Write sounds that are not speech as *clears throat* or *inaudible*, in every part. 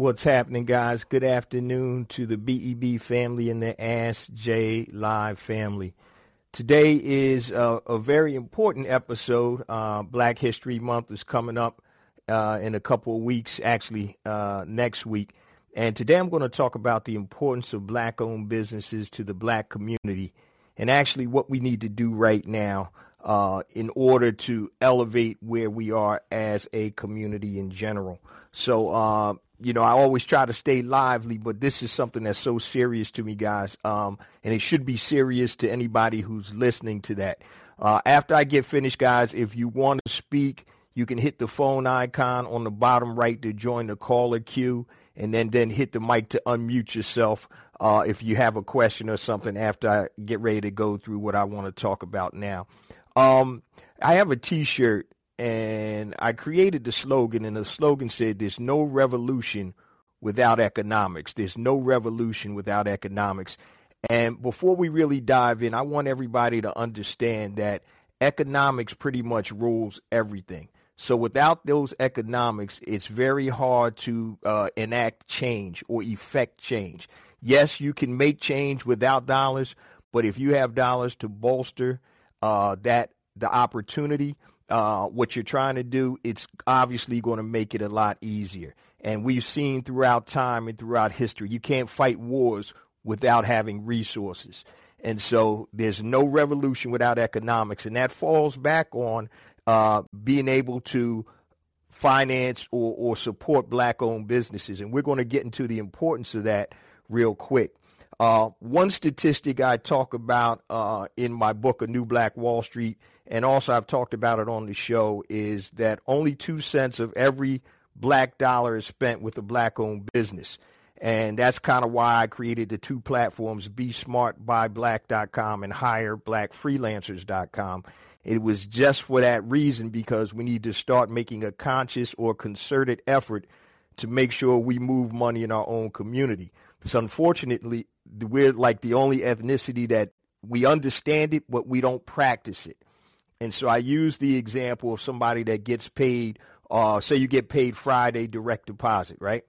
What's happening, guys? Good afternoon to the BEB family and the Ask Jay Live family. Today is a, a very important episode. Uh, Black History Month is coming up uh, in a couple of weeks, actually uh, next week. And today I'm going to talk about the importance of black owned businesses to the black community and actually what we need to do right now uh, in order to elevate where we are as a community in general. So, uh, you know, I always try to stay lively, but this is something that's so serious to me, guys. Um, and it should be serious to anybody who's listening to that. Uh, after I get finished, guys, if you want to speak, you can hit the phone icon on the bottom right to join the caller queue, and then then hit the mic to unmute yourself uh, if you have a question or something after I get ready to go through what I want to talk about now. Um, I have a T-shirt and I created the slogan, and the slogan said, "There's no revolution without economics. There's no revolution without economics." And before we really dive in, I want everybody to understand that economics pretty much rules everything. So without those economics, it's very hard to uh, enact change or effect change. Yes, you can make change without dollars, but if you have dollars to bolster uh, that the opportunity, uh, what you're trying to do, it's obviously going to make it a lot easier. And we've seen throughout time and throughout history, you can't fight wars without having resources. And so there's no revolution without economics. And that falls back on uh, being able to finance or, or support black owned businesses. And we're going to get into the importance of that real quick. Uh, one statistic I talk about uh, in my book, A New Black Wall Street, and also I've talked about it on the show, is that only two cents of every black dollar is spent with a black owned business. And that's kind of why I created the two platforms, BeSmartBuyBlack.com and HireBlackFreelancers.com. It was just for that reason because we need to start making a conscious or concerted effort to make sure we move money in our own community. So unfortunately, we're like the only ethnicity that we understand it, but we don't practice it. And so I use the example of somebody that gets paid, uh, say you get paid Friday direct deposit, right?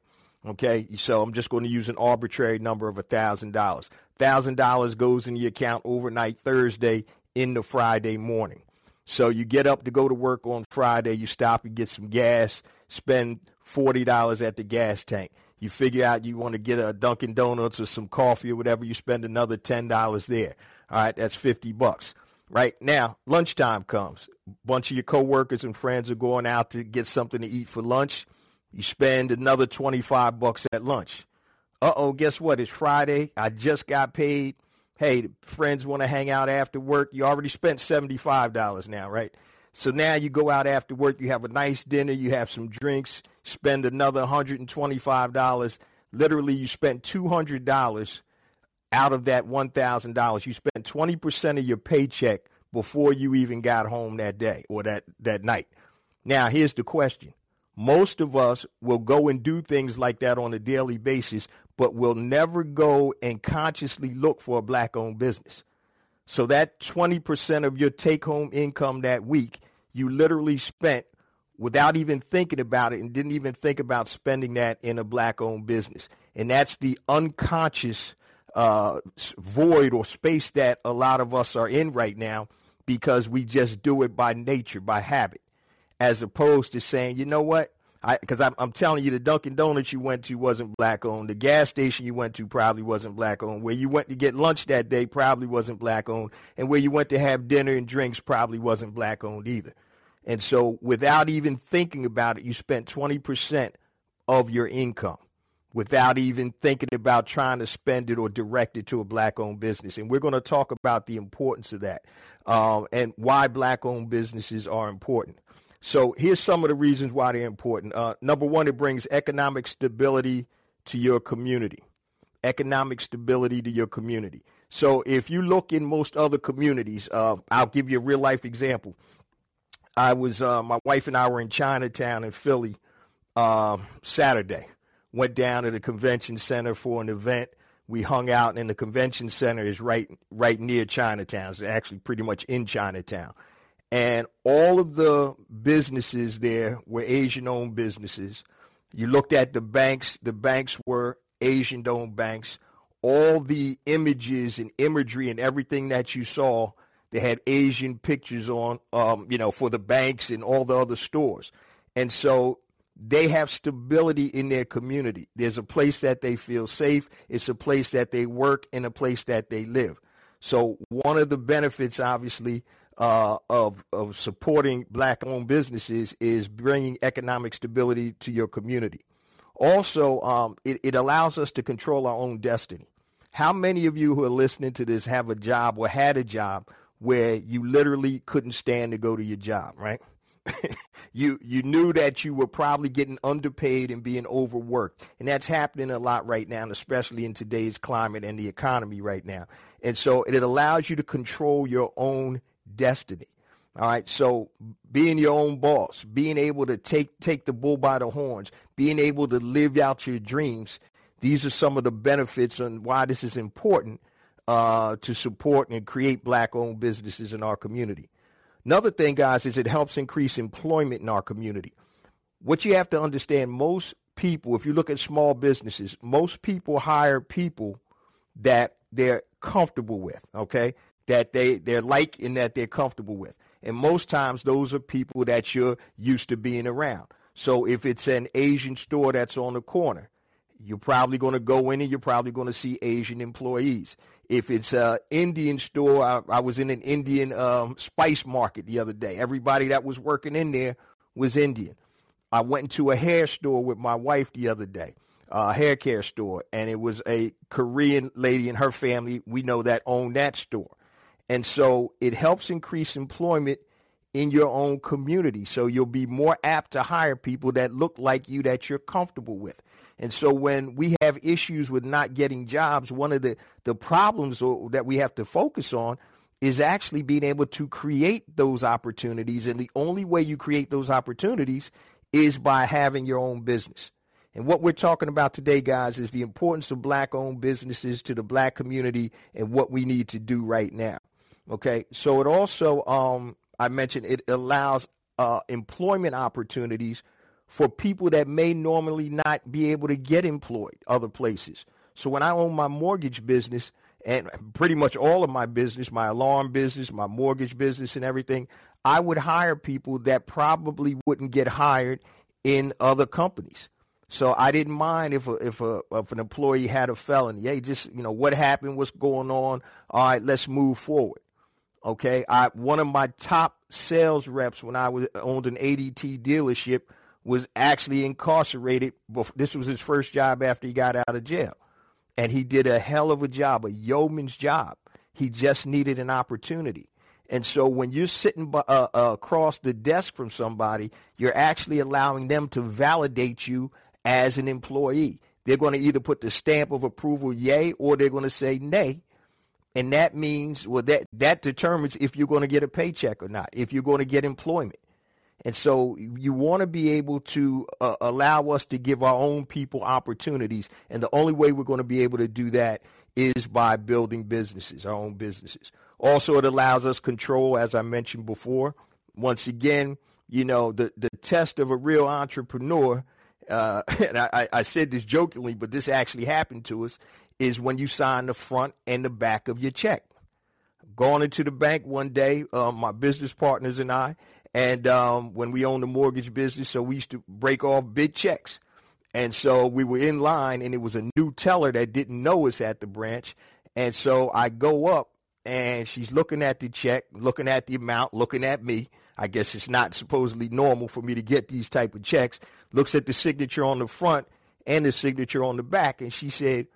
Okay, so I'm just going to use an arbitrary number of $1,000. $1,000 goes in your account overnight Thursday into Friday morning. So you get up to go to work on Friday, you stop and get some gas, spend $40 at the gas tank. You figure out you want to get a Dunkin' Donuts or some coffee or whatever, you spend another $10 there. All right, that's 50 bucks. Right now, lunchtime comes. Bunch of your coworkers and friends are going out to get something to eat for lunch. You spend another 25 bucks at lunch. Uh-oh, guess what? It's Friday. I just got paid. Hey, friends want to hang out after work. You already spent $75 now, right? So now you go out after work, you have a nice dinner, you have some drinks, spend another $125. Literally, you spent $200 out of that $1,000. You spent 20% of your paycheck before you even got home that day or that, that night. Now, here's the question. Most of us will go and do things like that on a daily basis, but will never go and consciously look for a black owned business. So that 20% of your take home income that week, you literally spent without even thinking about it and didn't even think about spending that in a black owned business. And that's the unconscious uh, void or space that a lot of us are in right now because we just do it by nature, by habit, as opposed to saying, you know what? because I'm, I'm telling you, the Dunkin' Donuts you went to wasn't black owned. The gas station you went to probably wasn't black owned. Where you went to get lunch that day probably wasn't black owned, and where you went to have dinner and drinks probably wasn't black owned either. And so, without even thinking about it, you spent 20% of your income without even thinking about trying to spend it or direct it to a black owned business. And we're going to talk about the importance of that uh, and why black owned businesses are important. So here's some of the reasons why they're important. Uh, number one, it brings economic stability to your community. Economic stability to your community. So if you look in most other communities, uh, I'll give you a real life example. I was, uh, my wife and I were in Chinatown in Philly um, Saturday. Went down to the convention center for an event. We hung out, and the convention center is right right near Chinatown. It's actually pretty much in Chinatown and all of the businesses there were Asian owned businesses. You looked at the banks. The banks were Asian-owned banks. All the images and imagery and everything that you saw, they had Asian pictures on, um, you know, for the banks and all the other stores. And so they have stability in their community. There's a place that they feel safe. It's a place that they work and a place that they live. So one of the benefits, obviously, uh, of of supporting black-owned businesses is bringing economic stability to your community. Also, um, it, it allows us to control our own destiny. How many of you who are listening to this have a job or had a job where you literally couldn't stand to go to your job, right? *laughs* you you knew that you were probably getting underpaid and being overworked. And that's happening a lot right now, especially in today's climate and the economy right now. And so it allows you to control your own destiny. All right. So being your own boss, being able to take take the bull by the horns, being able to live out your dreams, these are some of the benefits and why this is important uh, to support and create black owned businesses in our community. Another thing, guys, is it helps increase employment in our community. What you have to understand, most people, if you look at small businesses, most people hire people that they're comfortable with, okay? That they, they're like and that they're comfortable with. And most times those are people that you're used to being around. So if it's an Asian store that's on the corner, you're probably going to go in and you're probably going to see Asian employees. If it's an Indian store, I, I was in an Indian um, spice market the other day. Everybody that was working in there was Indian. I went into a hair store with my wife the other day, a hair care store, and it was a Korean lady and her family. We know that owned that store. And so it helps increase employment in your own community. So you'll be more apt to hire people that look like you that you're comfortable with. And so when we have issues with not getting jobs, one of the, the problems that we have to focus on is actually being able to create those opportunities. And the only way you create those opportunities is by having your own business. And what we're talking about today, guys, is the importance of black owned businesses to the black community and what we need to do right now. Okay. So it also, um, I mentioned it allows uh, employment opportunities for people that may normally not be able to get employed other places. So when I own my mortgage business and pretty much all of my business, my alarm business, my mortgage business and everything, I would hire people that probably wouldn't get hired in other companies. So I didn't mind if a, if a if an employee had a felony. Hey, just you know what happened, what's going on. All right, let's move forward. Okay, I one of my top sales reps when I was owned an ADT dealership was actually incarcerated. This was his first job after he got out of jail. And he did a hell of a job, a yeoman's job. He just needed an opportunity. And so when you're sitting uh, uh, across the desk from somebody, you're actually allowing them to validate you as an employee. They're going to either put the stamp of approval, yay, or they're going to say nay. And that means, well, that, that determines if you're going to get a paycheck or not, if you're going to get employment. And so you want to be able to uh, allow us to give our own people opportunities. And the only way we're going to be able to do that is by building businesses, our own businesses. Also, it allows us control, as I mentioned before. Once again, you know, the, the test of a real entrepreneur, uh, *laughs* and I, I said this jokingly, but this actually happened to us, is when you sign the front and the back of your check. Going into the bank one day, uh, my business partners and I, and um, when we owned the mortgage business, so we used to break off big checks. And so we were in line, and it was a new teller that didn't know us at the branch. And so I go up, and she's looking at the check, looking at the amount, looking at me. I guess it's not supposedly normal for me to get these type of checks. Looks at the signature on the front and the signature on the back, and she said,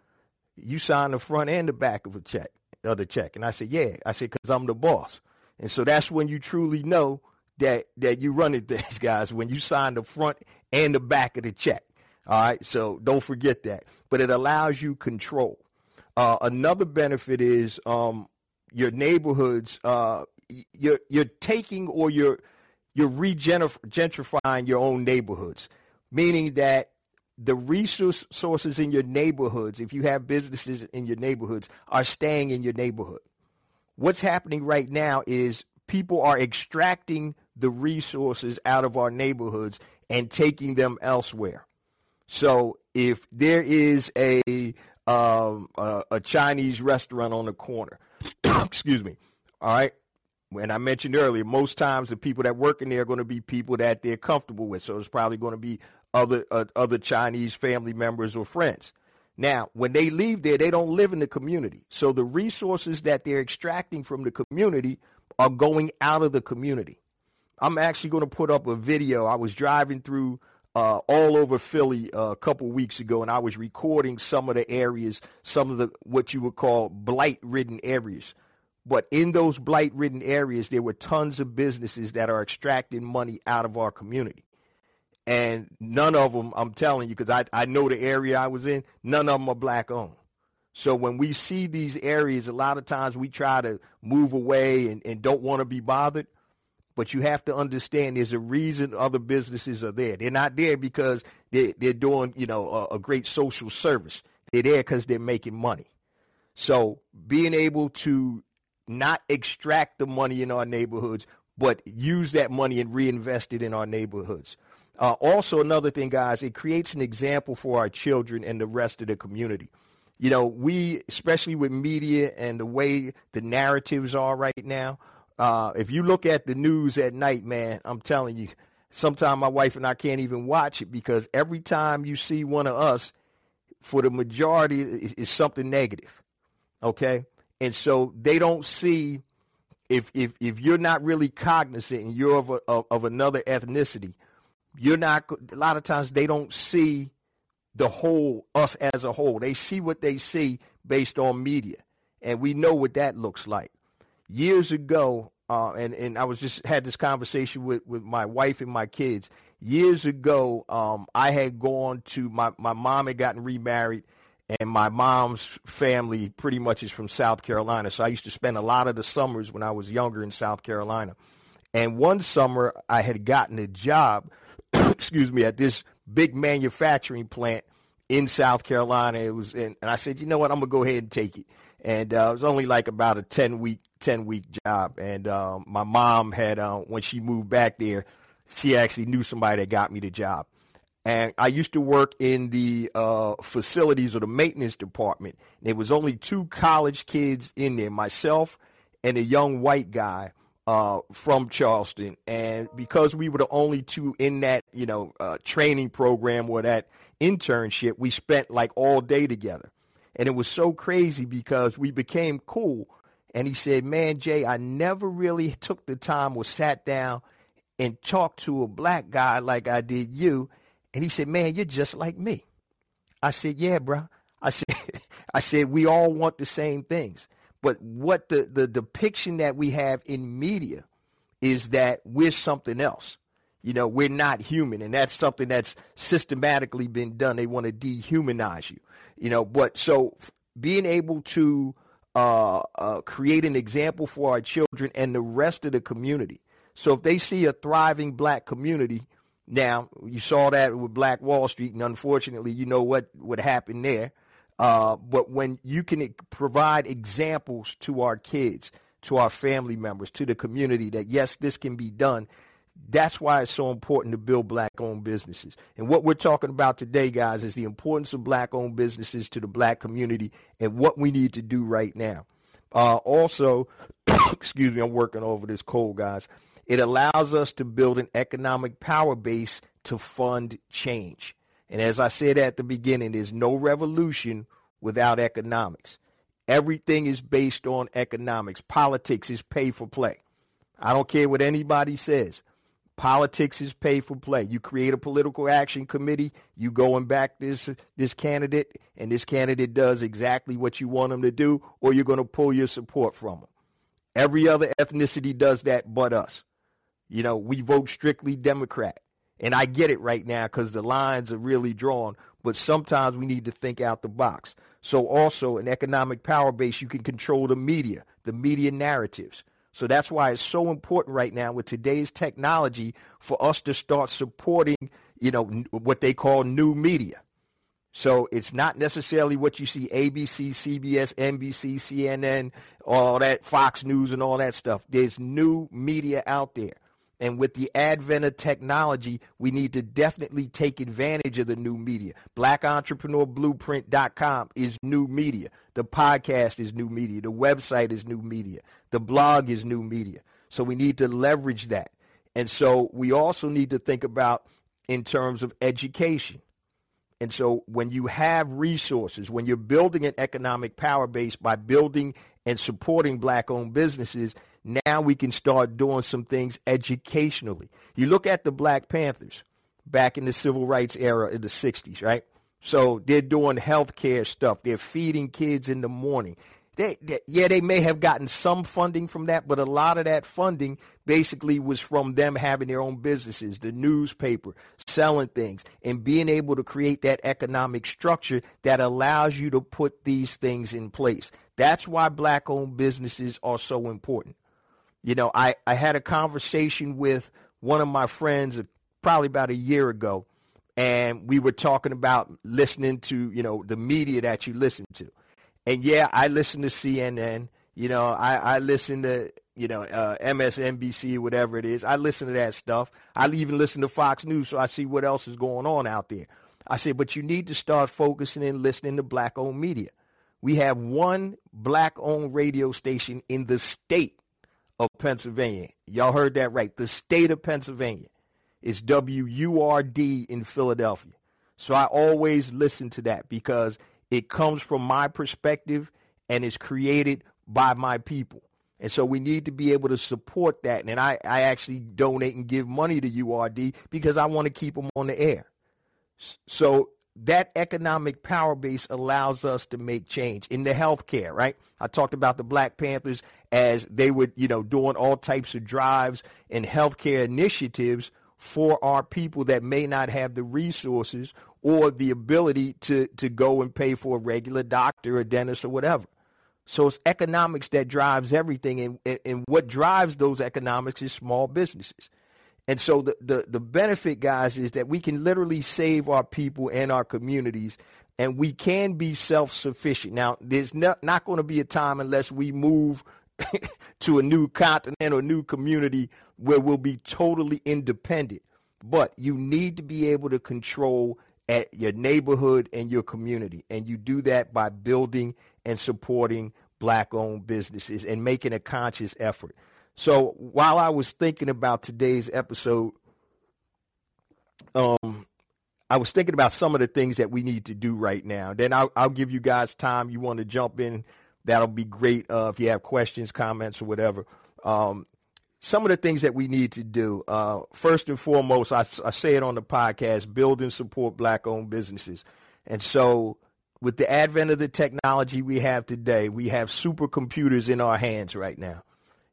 "You signed the front and the back of a check, of the check." And I said, "Yeah." I said, "Cause I'm the boss." And so that's when you truly know that that you run it these *laughs* guys when you sign the front and the back of the check. All right, so don't forget that. But it allows you control. Uh, another benefit is um, your neighborhoods. Uh, you're you're taking or you're you're regentrifying your own neighborhoods, meaning that the resources in your neighborhoods, if you have businesses in your neighborhoods, are staying in your neighborhood. What's happening right now is people are extracting the resources out of our neighborhoods and taking them elsewhere. So if there is a um, a, a Chinese restaurant on the corner, *coughs* excuse me, all right, and I mentioned earlier, most times the people that work in there are going to be people that they're comfortable with. So it's probably going to be other uh, other Chinese family members or friends. Now, when they leave there, they don't live in the community. So the resources that they're extracting from the community are going out of the community. I'm actually going to put up a video. I was driving through uh, all over Philly uh, a couple weeks ago, and I was recording some of the areas, some of the what you would call blight-ridden areas. But in those blight-ridden areas, there were tons of businesses that are extracting money out of our community and none of them, I'm telling you, because I, I know the area I was in, none of them are black owned. So when we see these areas, a lot of times we try to move away and, and don't want to be bothered. But you have to understand there's a reason other businesses are there. They're not there because they're, they're doing, you know, a, a great social service. They're there because they're making money. So being able to not extract the money in our neighborhoods, but use that money and reinvest it in our neighborhoods. Uh, also, another thing, guys, it creates an example for our children and the rest of the community. You know, we, especially with media and the way the narratives are right now, uh, if you look at the news at night, man, I'm telling you, sometimes my wife and I can't even watch it because every time you see one of us, for the majority, is something negative. Okay, and so they don't see if if if you're not really cognizant and you're of a, of, of another ethnicity you're not a lot of times they don't see the whole us as a whole. They see what they see based on media. And we know what that looks like years ago uh, and and I was just had this conversation with with my wife and my kids years ago um, I had gone to my my mom had gotten remarried and my mom's family pretty much is from South Carolina so I used to spend a lot of the summers when I was younger in South Carolina and one summer I had gotten a job *coughs* excuse me, at this big manufacturing plant in South Carolina. It was, and I said, you know what, I'm gonna go ahead and take it. And uh, it was only like about a ten week, ten week job. And um, my mom had, uh, when she moved back there, she actually knew somebody that got me the job. And I used to work in the uh, facilities or the maintenance department. There was only two college kids in there, myself and a young white guy uh, from Charleston, and because we were the only two in that, you know, uh, training program or that internship, we spent like all day together, and it was so crazy because we became cool. And he said, "Man, Jay, I never really took the time or sat down and talked to a black guy like I did you." And he said, "Man, you're just like me." I said, "Yeah, bro." I said, *laughs* "I said we all want the same things." But what the, the depiction that we have in media is that we're something else. You know, we're not human, and that's something that's systematically been done. They want to dehumanize you. You know, but so being able to uh, uh, create an example for our children and the rest of the community. So if they see a thriving black community, now you saw that with Black Wall Street, and unfortunately, you know what what happened there. Uh, but when you can provide examples to our kids, to our family members, to the community that yes, this can be done, that's why it's so important to build black owned businesses. And what we're talking about today, guys, is the importance of black owned businesses to the black community and what we need to do right now. Uh, also, *coughs* excuse me, I'm working over this cold, guys. It allows us to build an economic power base to fund change. And as I said at the beginning, there's no revolution without economics. Everything is based on economics. Politics is pay for play. I don't care what anybody says. Politics is pay for play. You create a political action committee, you go and back this this candidate, and this candidate does exactly what you want them to do, or you're going to pull your support from them. Every other ethnicity does that but us. You know, we vote strictly Democrat. And I get it right now because the lines are really drawn, but sometimes we need to think out the box. So also an economic power base, you can control the media, the media narratives. So that's why it's so important right now with today's technology for us to start supporting, you know, what they call new media. So it's not necessarily what you see ABC, CBS, NBC, CNN, all that Fox News and all that stuff. There's new media out there. And with the advent of technology, we need to definitely take advantage of the new media. BlackEntrepreneurBlueprint.com is new media. The podcast is new media. The website is new media. The blog is new media. So we need to leverage that. And so we also need to think about in terms of education. And so when you have resources, when you're building an economic power base by building and supporting black owned businesses, now we can start doing some things educationally. You look at the Black Panthers back in the civil rights era in the 60s, right? So they're doing healthcare stuff. They're feeding kids in the morning. They, they, yeah, they may have gotten some funding from that, but a lot of that funding basically was from them having their own businesses, the newspaper, selling things, and being able to create that economic structure that allows you to put these things in place. That's why black owned businesses are so important. You know, I, I had a conversation with one of my friends probably about a year ago, and we were talking about listening to, you know, the media that you listen to. And yeah, I listen to CNN. You know, I, I listen to, you know, uh, MSNBC, whatever it is. I listen to that stuff. I even listen to Fox News so I see what else is going on out there. I said, but you need to start focusing and listening to black owned media. We have one black owned radio station in the state of Pennsylvania. Y'all heard that right. The state of Pennsylvania is WURD in Philadelphia. So I always listen to that because it comes from my perspective and is created by my people. And so we need to be able to support that. And I, I actually donate and give money to URD because I want to keep them on the air. So that economic power base allows us to make change in the healthcare, right? I talked about the Black Panthers as they were, you know, doing all types of drives and healthcare initiatives for our people that may not have the resources or the ability to, to go and pay for a regular doctor or dentist or whatever. So it's economics that drives everything. And, and what drives those economics is small businesses. And so the, the, the benefit, guys, is that we can literally save our people and our communities, and we can be self-sufficient. Now, there's not, not going to be a time unless we move *laughs* to a new continent or new community where we'll be totally independent. But you need to be able to control at your neighborhood and your community. And you do that by building and supporting black owned businesses and making a conscious effort. So while I was thinking about today's episode, um, I was thinking about some of the things that we need to do right now. Then I'll, I'll give you guys time. You want to jump in? That'll be great. Uh, if you have questions, comments, or whatever. Um, some of the things that we need to do. Uh, first and foremost, I, I say it on the podcast: build and support black-owned businesses. And so, with the advent of the technology we have today, we have supercomputers in our hands right now.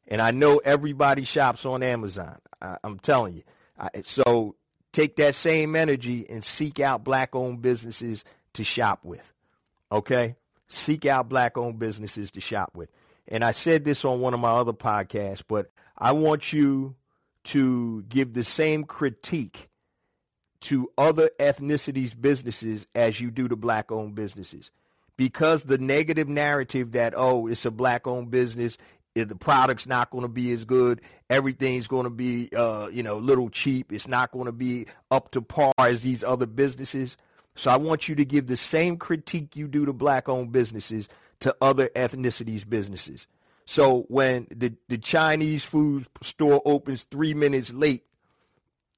And I know everybody shops on Amazon. I, am telling you. I, so take that same energy and seek out black owned businesses to shop with. Okay? Seek out black owned businesses to shop with. And I said this on one of my other podcasts, but I want you to give the same critique to other ethnicities businesses as you do to black owned businesses because the negative narrative that oh it's a black owned business the product's not going to be as good. Everything's going to be, uh, you know, a little cheap. It's not going to be up to par as these other businesses. So I want you to give the same critique you do to black-owned businesses to other ethnicities businesses. So when the, the Chinese food store opens three minutes late,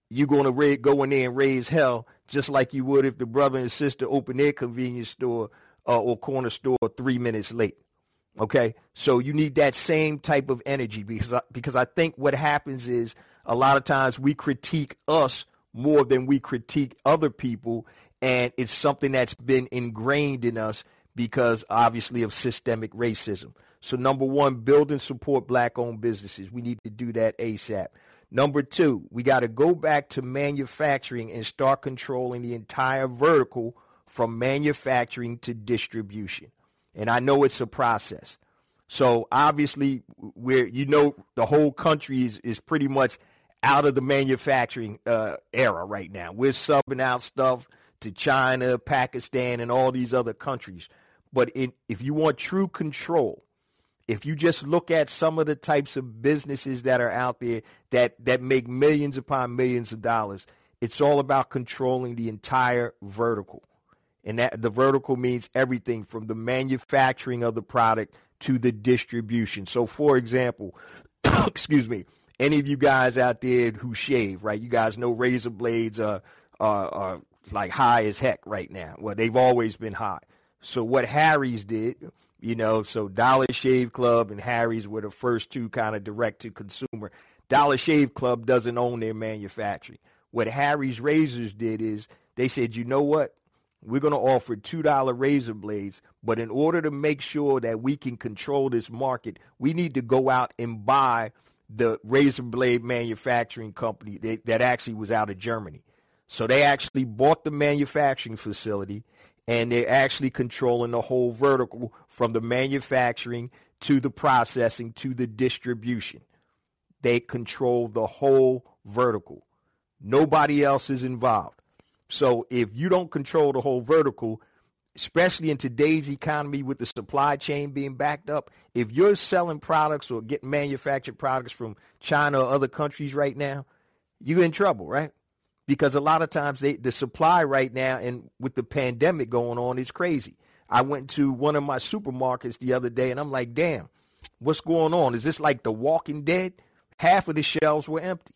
you're going to ra- go in there and raise hell just like you would if the brother and sister open their convenience store uh, or corner store three minutes late. Okay, so you need that same type of energy because I, because I think what happens is a lot of times we critique us more than we critique other people, and it's something that's been ingrained in us because obviously of systemic racism. So number one, build and support black-owned businesses. We need to do that ASAP. Number two, we got to go back to manufacturing and start controlling the entire vertical from manufacturing to distribution. And I know it's a process. So obviously, where you know the whole country is, is pretty much out of the manufacturing uh, era right now. We're subbing out stuff to China, Pakistan, and all these other countries. But if you want true control, If you just look at some of the types of businesses that are out there that, that make millions upon millions of dollars, it's all about controlling the entire vertical. And that the vertical means everything from the manufacturing of the product to the distribution. So for example, *coughs* excuse me, any of you guys out there who shave, right? You guys know razor blades are, are, are like high as heck right now. Well, they've always been high. So what Harry's did, you know, so Dollar Shave Club and Harry's were the first two kind of direct to consumer. Dollar Shave Club doesn't own their manufacturing. What Harry's Razors did is they said, you know what? We're going to offer $2 razor blades, but in order to make sure that we can control this market, we need to go out and buy the razor blade manufacturing company that, that actually was out of Germany. So they actually bought the manufacturing facility and they're actually controlling the whole vertical from the manufacturing to the processing to the distribution. They control the whole vertical. Nobody else is involved. So if you don't control the whole vertical, especially in today's economy with the supply chain being backed up, if you're selling products or getting manufactured products from China or other countries right now, you're in trouble, right? Because a lot of times they, the supply right now and with the pandemic going on is crazy. I went to one of my supermarkets the other day and I'm like, damn, what's going on? Is this like the walking dead? Half of the shelves were empty,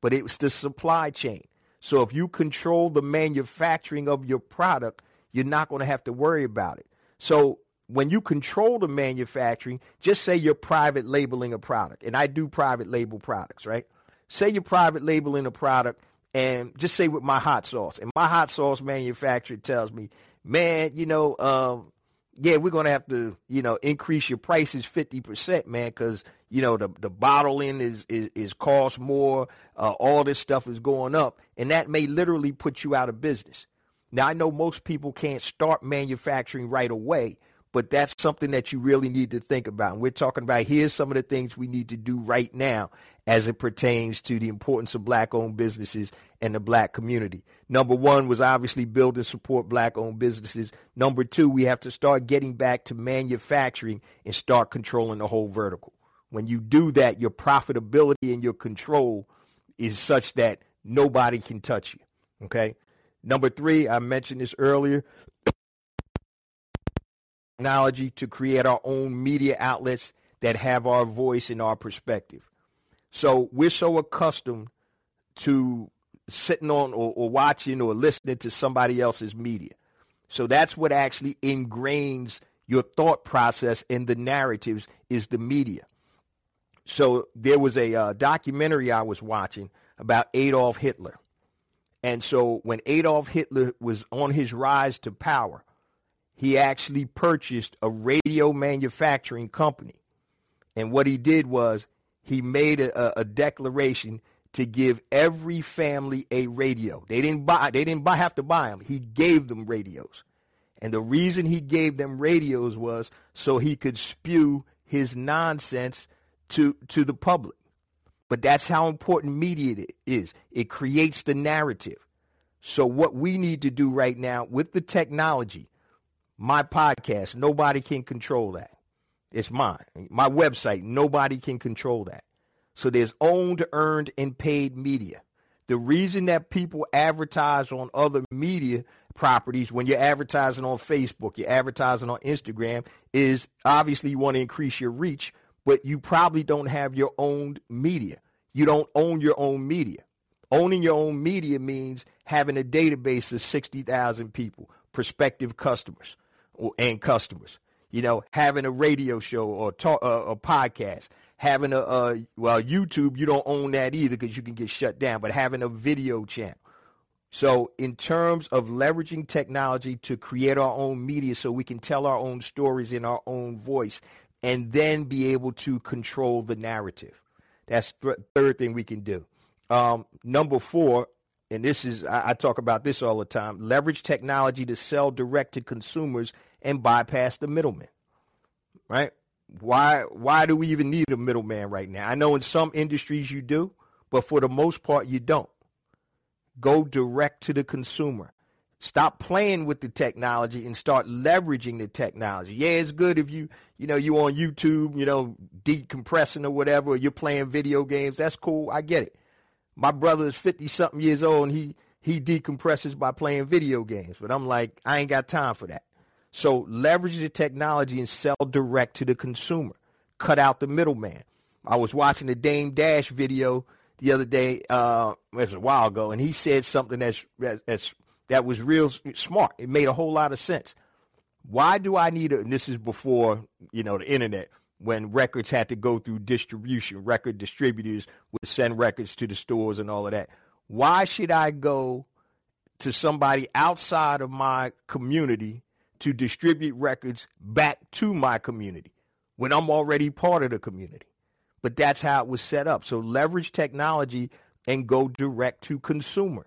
but it was the supply chain. So if you control the manufacturing of your product, you're not going to have to worry about it. So when you control the manufacturing, just say you're private labeling a product, and I do private label products, right? Say you're private labeling a product, and just say with my hot sauce, and my hot sauce manufacturer tells me, man, you know, um, yeah, we're to have to, you know, increase your prices 50%, man, because, you know, the, the bottling is, is, is cost more. Uh, all this stuff is going up. And that may literally put you out of business. Now, I know most people can't start manufacturing right away, but that's something that you really need to think about. And we're talking about here's some of the things we need to do right now as it pertains to the importance of black owned businesses and the black community. Number one was obviously build and support black owned businesses. Number two, we have to start getting back to manufacturing and start controlling the whole vertical. When you do that, your profitability and your control is such that nobody can touch you. Okay. Number three, I mentioned this earlier. Technology to create our own media outlets that have our voice and our perspective. So we're so accustomed to sitting on or, or watching or listening to somebody else's media. So that's what actually ingrains your thought process in the narratives is the media. So there was a uh, documentary I was watching about Adolf Hitler. And so when Adolf Hitler was on his rise to power, he actually purchased a radio manufacturing company. And what he did was he made a, a declaration to give every family a radio. They didn't buy they didn't buy, have to buy them. He gave them radios. And the reason he gave them radios was so he could spew his nonsense to to the public. But that's how important media is. It creates the narrative. So what we need to do right now with the technology, my podcast, nobody can control that. It's mine. My website, nobody can control that. So there's owned, earned, and paid media. The reason that people advertise on other media properties when you're advertising on Facebook, you're advertising on Instagram is obviously you want to increase your reach, but you probably don't have your own media. You don't own your own media. Owning your own media means having a database of 60,000 people, prospective customers and customers. You know, having a radio show or talk, uh, a podcast, having a, uh, well, YouTube, you don't own that either because you can get shut down, but having a video channel. So in terms of leveraging technology to create our own media so we can tell our own stories in our own voice, and then be able to control the narrative. That's the th- third thing we can do. Um, number four, and this is I, I talk about this all the time: leverage technology to sell direct to consumers and bypass the middleman. Right? Why? Why do we even need a middleman right now? I know in some industries you do, but for the most part you don't. Go direct to the consumer. Stop playing with the technology and start leveraging the technology. Yeah, it's good if you, you know, you on YouTube, you know, decompressing or whatever, or you're playing video games. That's cool. I get it. My brother is 50 something years old and he, he decompresses by playing video games. But I'm like, I ain't got time for that. So leverage the technology and sell direct to the consumer. Cut out the middleman. I was watching the Dame Dash video the other day, uh, it was a while ago, and he said something that's, that's that was real smart. It made a whole lot of sense. Why do I need a, this is before, you know, the internet, when records had to go through distribution, record distributors would send records to the stores and all of that. Why should I go to somebody outside of my community to distribute records back to my community when I'm already part of the community? But that's how it was set up. So leverage technology and go direct to consumer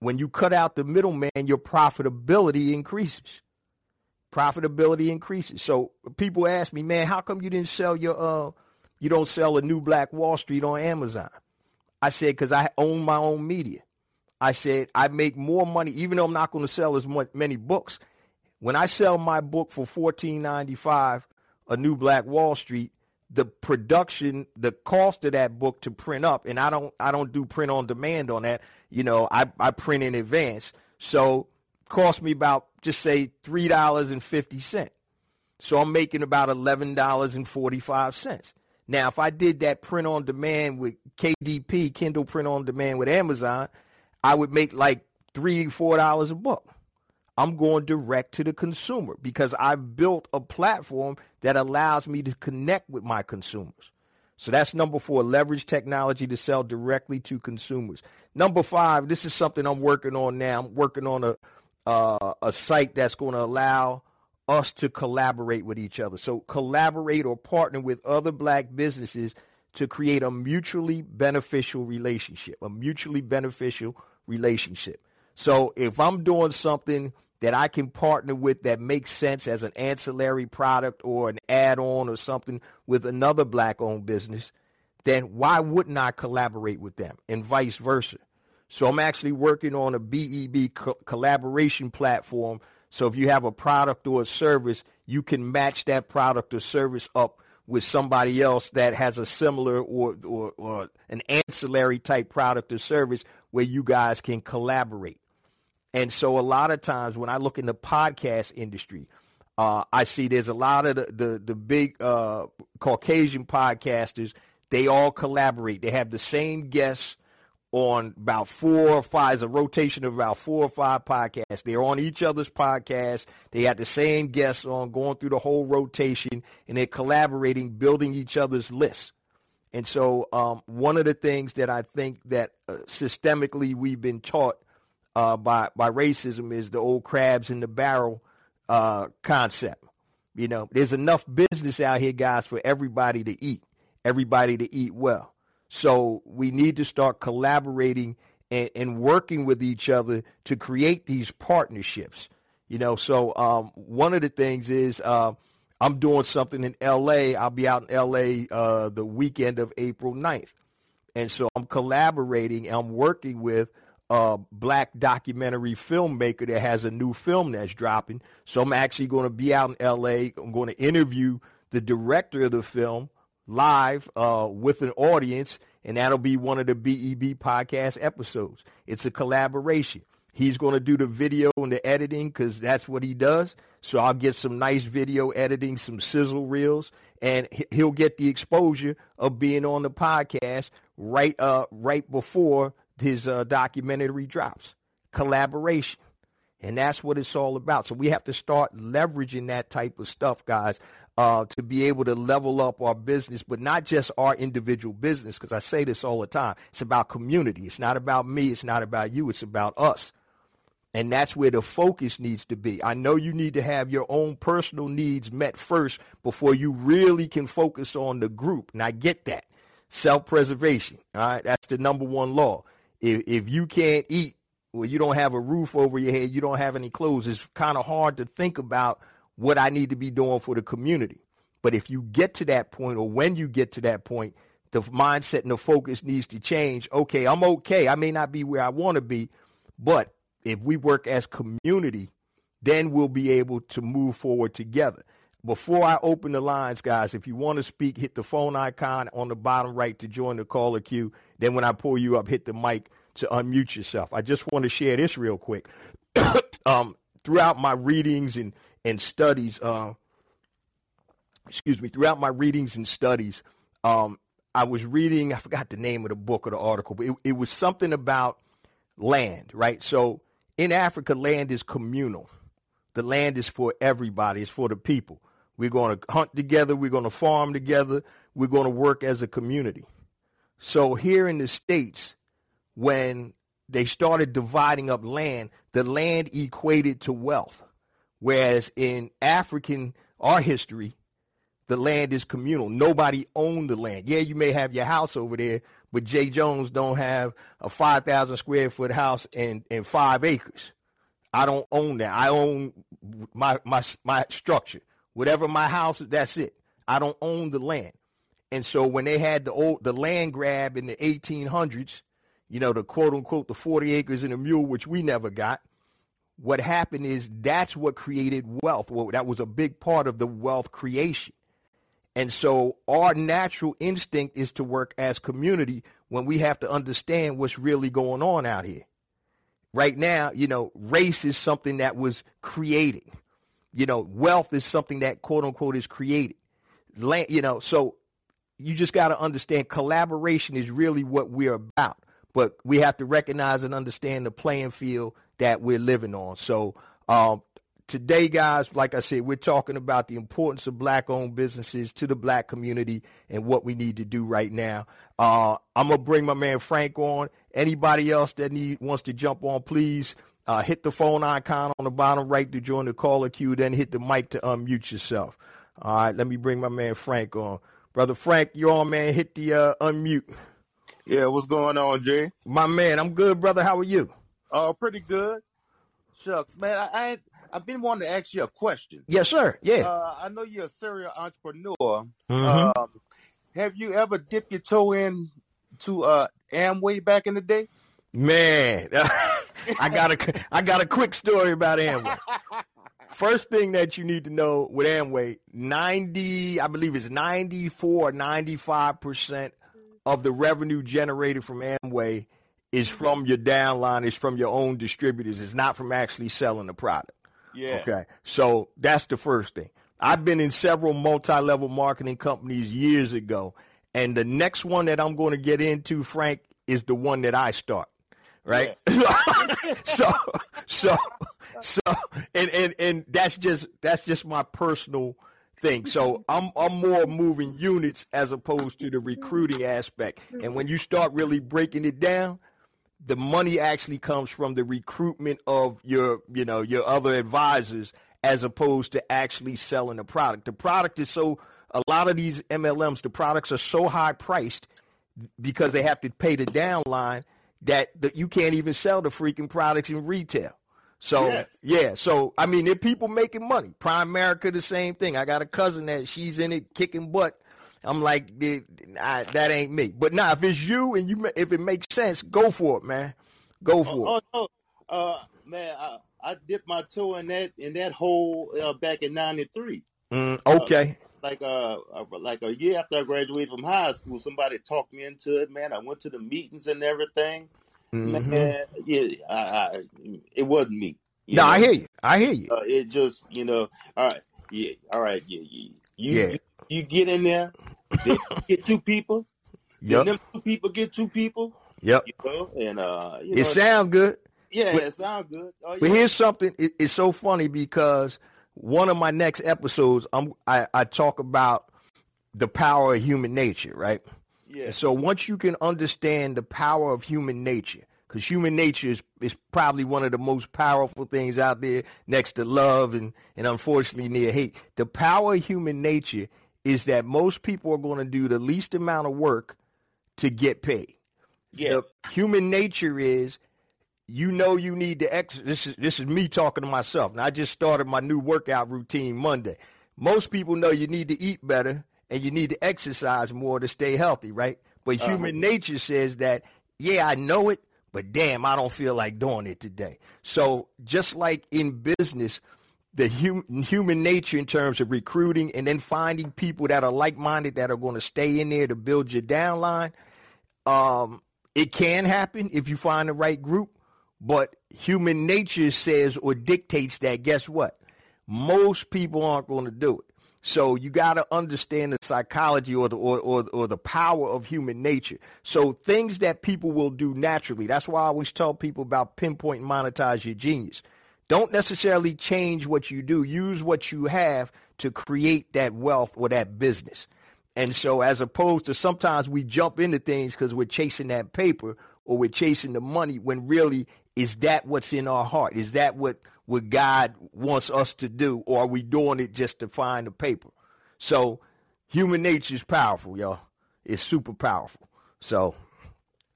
when you cut out the middleman, your profitability increases. Profitability increases. So people ask me, man, how come you didn't sell your uh you don't sell a new Black Wall Street on Amazon? I said because I own my own media. I said I make more money, even though I'm not going to sell as much, many books. When I sell my book for fourteen ninety five, a new Black Wall Street, the production, the cost of that book to print up, and I don't I don't do print on demand on that. You know, I, I print in advance. So cost me about just say three dollars and fifty cent. So I'm making about eleven dollars and forty five cents. Now, if I did that print on demand with KDP, Kindle print on demand with Amazon, I would make like three, four dollars a book. I'm going direct to the consumer because I've built a platform that allows me to connect with my consumers. So that's number four, leverage technology to sell directly to consumers. Number five, this is something I'm working on now. I'm working on a uh, a site that's going to allow us to collaborate with each other. So collaborate or partner with other black businesses to create a mutually beneficial relationship, a mutually beneficial relationship. So if I'm doing something that I can partner with that makes sense as an ancillary product or an add-on or something with another black-owned business, then why wouldn't I collaborate with them and vice versa? So I'm actually working on a BEB co- collaboration platform. So if you have a product or a service, you can match that product or service up with somebody else that has a similar or, or, or an ancillary type product or service where you guys can collaborate. And so a lot of times when I look in the podcast industry, uh, I see there's a lot of the the, the big uh, Caucasian podcasters. They all collaborate. They have the same guests on about four or five, it's a rotation of about four or five podcasts. They're on each other's podcasts. They have the same guests on, going through the whole rotation, and they're collaborating, building each other's lists. And so, um, one of the things that I think that uh, systemically we've been taught uh, by by racism is the old crabs in the barrel uh, concept. You know, there's enough business out here, guys, for everybody to eat, everybody to eat well. So we need to start collaborating and, and working with each other to create these partnerships. You know, so um, one of the things is uh, I'm doing something in L.A. I'll be out in L.A. Uh, the weekend of April 9th. And so I'm collaborating. I'm working with a black documentary filmmaker that has a new film that's dropping. So I'm actually going to be out in LA. I'm going to interview the director of the film live uh, with an audience, and that'll be one of the BEB podcast episodes. It's a collaboration. He's going to do the video and the editing because that's what he does. So I'll get some nice video editing, some sizzle reels, and he'll get the exposure of being on the podcast right uh, right before his uh, documentary drops. Collaboration. And that's what it's all about. So we have to start leveraging that type of stuff, guys, uh, to be able to level up our business, but not just our individual business, because I say this all the time. It's about community. It's not about me. It's not about you. It's about us. And that's where the focus needs to be. I know you need to have your own personal needs met first before you really can focus on the group. And I get that. Self preservation. All right. That's the number one law if, if you can't eat or you don't have a roof over your head, you don't have any clothes, it's kind of hard to think about what I need to be doing for the community. But if you get to that point or when you get to that point, the mindset and the focus needs to change. Okay, I'm okay. I may not be where I want to be, but if we work as community, then we'll be able to move forward together. Before I open the lines, guys, if you want to speak, hit the phone icon on the bottom right to join the caller queue. Then when I pull you up, hit the mic to unmute yourself. I just want to share this real quick. *coughs* um, throughout my readings and, and studies, uh, excuse me, throughout my readings and studies, um, I was reading, I forgot the name of the book or the article, but it, it was something about land, right? So in Africa, land is communal. The land is for everybody, it's for the people. We're going to hunt together, we're going to farm together, we're going to work as a community. So here in the States, when they started dividing up land, the land equated to wealth. Whereas in African, our history, the land is communal. Nobody owned the land. Yeah, you may have your house over there, but Jay Jones don't have a 5,000 square foot house and, and five acres. I don't own that. I own my, my, my structure. Whatever my house is, that's it. I don't own the land. And so when they had the old, the land grab in the 1800s, you know, the quote unquote, the 40 acres and a mule, which we never got, what happened is that's what created wealth. Well, that was a big part of the wealth creation. And so our natural instinct is to work as community when we have to understand what's really going on out here. Right now, you know, race is something that was created. You know, wealth is something that quote unquote is created. Land, you know, so you just got to understand collaboration is really what we're about. But we have to recognize and understand the playing field that we're living on. So um, today, guys, like I said, we're talking about the importance of black-owned businesses to the black community and what we need to do right now. Uh, I'm gonna bring my man Frank on. Anybody else that need wants to jump on, please uh, hit the phone icon on the bottom right to join the caller queue. Then hit the mic to unmute yourself. All right, let me bring my man Frank on. Brother Frank, you're on, man. Hit the uh, unmute. Yeah, what's going on, Jay? My man, I'm good, brother. How are you? Oh, uh, pretty good. Shucks, man. I, I I've been wanting to ask you a question. Yes, sir. Yeah. Uh, I know you're a serial entrepreneur. Mm-hmm. Um, have you ever dipped your toe in to uh, Amway back in the day? Man, *laughs* I *laughs* got a I got a quick story about Amway. *laughs* First thing that you need to know with Amway, 90, I believe it's 94 95% of the revenue generated from Amway is from your downline, is from your own distributors. It's not from actually selling the product. Yeah. Okay. So that's the first thing. I've been in several multi-level marketing companies years ago, and the next one that I'm going to get into, Frank, is the one that I start. Right. Yeah. *laughs* so, so, so, and and and that's just that's just my personal thing. So I'm I'm more moving units as opposed to the recruiting aspect. And when you start really breaking it down, the money actually comes from the recruitment of your you know your other advisors as opposed to actually selling the product. The product is so a lot of these MLMs, the products are so high priced because they have to pay the downline that, that you can't even sell the freaking products in retail. So yeah. yeah. so I mean, there people making money. Primerica the same thing. I got a cousin that she's in it kicking butt. I'm like, I, that ain't me. But now, if it's you and you, if it makes sense, go for it, man. Go for oh, it. Oh, no, uh, man, I, I, dipped my toe in that in that hole uh, back in '93. Mm, okay. Uh, like uh, like a year after I graduated from high school, somebody talked me into it. Man, I went to the meetings and everything. Mm-hmm. Man, yeah, I, I, it wasn't me. No, know? I hear you. I hear you. Uh, it just, you know, all right, yeah, all right, yeah, yeah. You, yeah. you, you get in there, *laughs* get two people. Yep. Then two people get two people. Yep. You know, and uh, you it sound good. Yeah, but, it sound good. Oh, yeah. But here's something. It, it's so funny because one of my next episodes, I'm, I, I talk about the power of human nature, right? Yeah. so once you can understand the power of human nature, because human nature is, is probably one of the most powerful things out there next to love and, and unfortunately near hate. The power of human nature is that most people are going to do the least amount of work to get paid. Yeah. The human nature is you know you need to ex this is this is me talking to myself. Now I just started my new workout routine Monday. Most people know you need to eat better and you need to exercise more to stay healthy, right? But uh-huh. human nature says that, yeah, I know it, but damn, I don't feel like doing it today. So just like in business, the hum- human nature in terms of recruiting and then finding people that are like-minded that are going to stay in there to build your downline. Um, it can happen if you find the right group, but human nature says or dictates that. Guess what? Most people aren't going to do it. So you got to understand the psychology or the or, or, or the power of human nature. So things that people will do naturally. That's why I always tell people about pinpoint and monetize your genius. Don't necessarily change what you do. Use what you have to create that wealth or that business. And so as opposed to sometimes we jump into things because we're chasing that paper or we're chasing the money when really is that what's in our heart? Is that what, what God wants us to do? Or are we doing it just to find the paper? So human nature is powerful, y'all. It's super powerful. So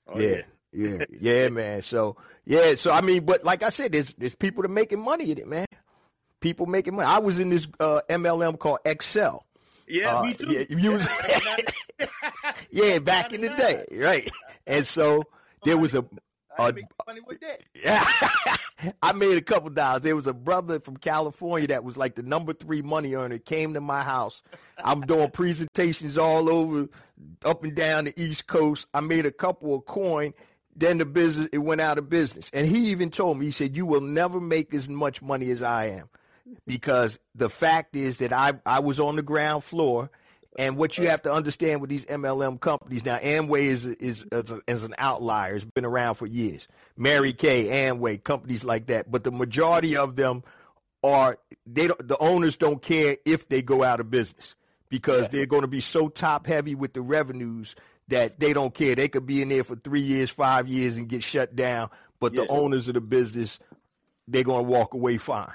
oh, yeah. yeah. Yeah, yeah, man. So yeah, so I mean, but like I said, there's there's people that are making money in it, man. People making money. I was in this uh, MLM called Excel. Yeah, uh, me too. Yeah, you was, *laughs* *laughs* yeah, back in the day, right? And so there was a. I money with that. Yeah, *laughs* I made a couple dollars. There was a brother from California that was like the number three money earner. Came to my house. I'm doing presentations all over, up and down the East Coast. I made a couple of coin then the business it went out of business. And he even told me, he said, You will never make as much money as I am. Because the fact is that I, I was on the ground floor and what you have to understand with these MLM companies now, Amway is is is, a, is, an outlier. It's been around for years. Mary Kay, Amway, companies like that. But the majority of them are they don't, the owners don't care if they go out of business because they're going to be so top heavy with the revenues that they don't care. They could be in there for three years, five years, and get shut down. But yeah. the owners of the business, they're gonna walk away fine.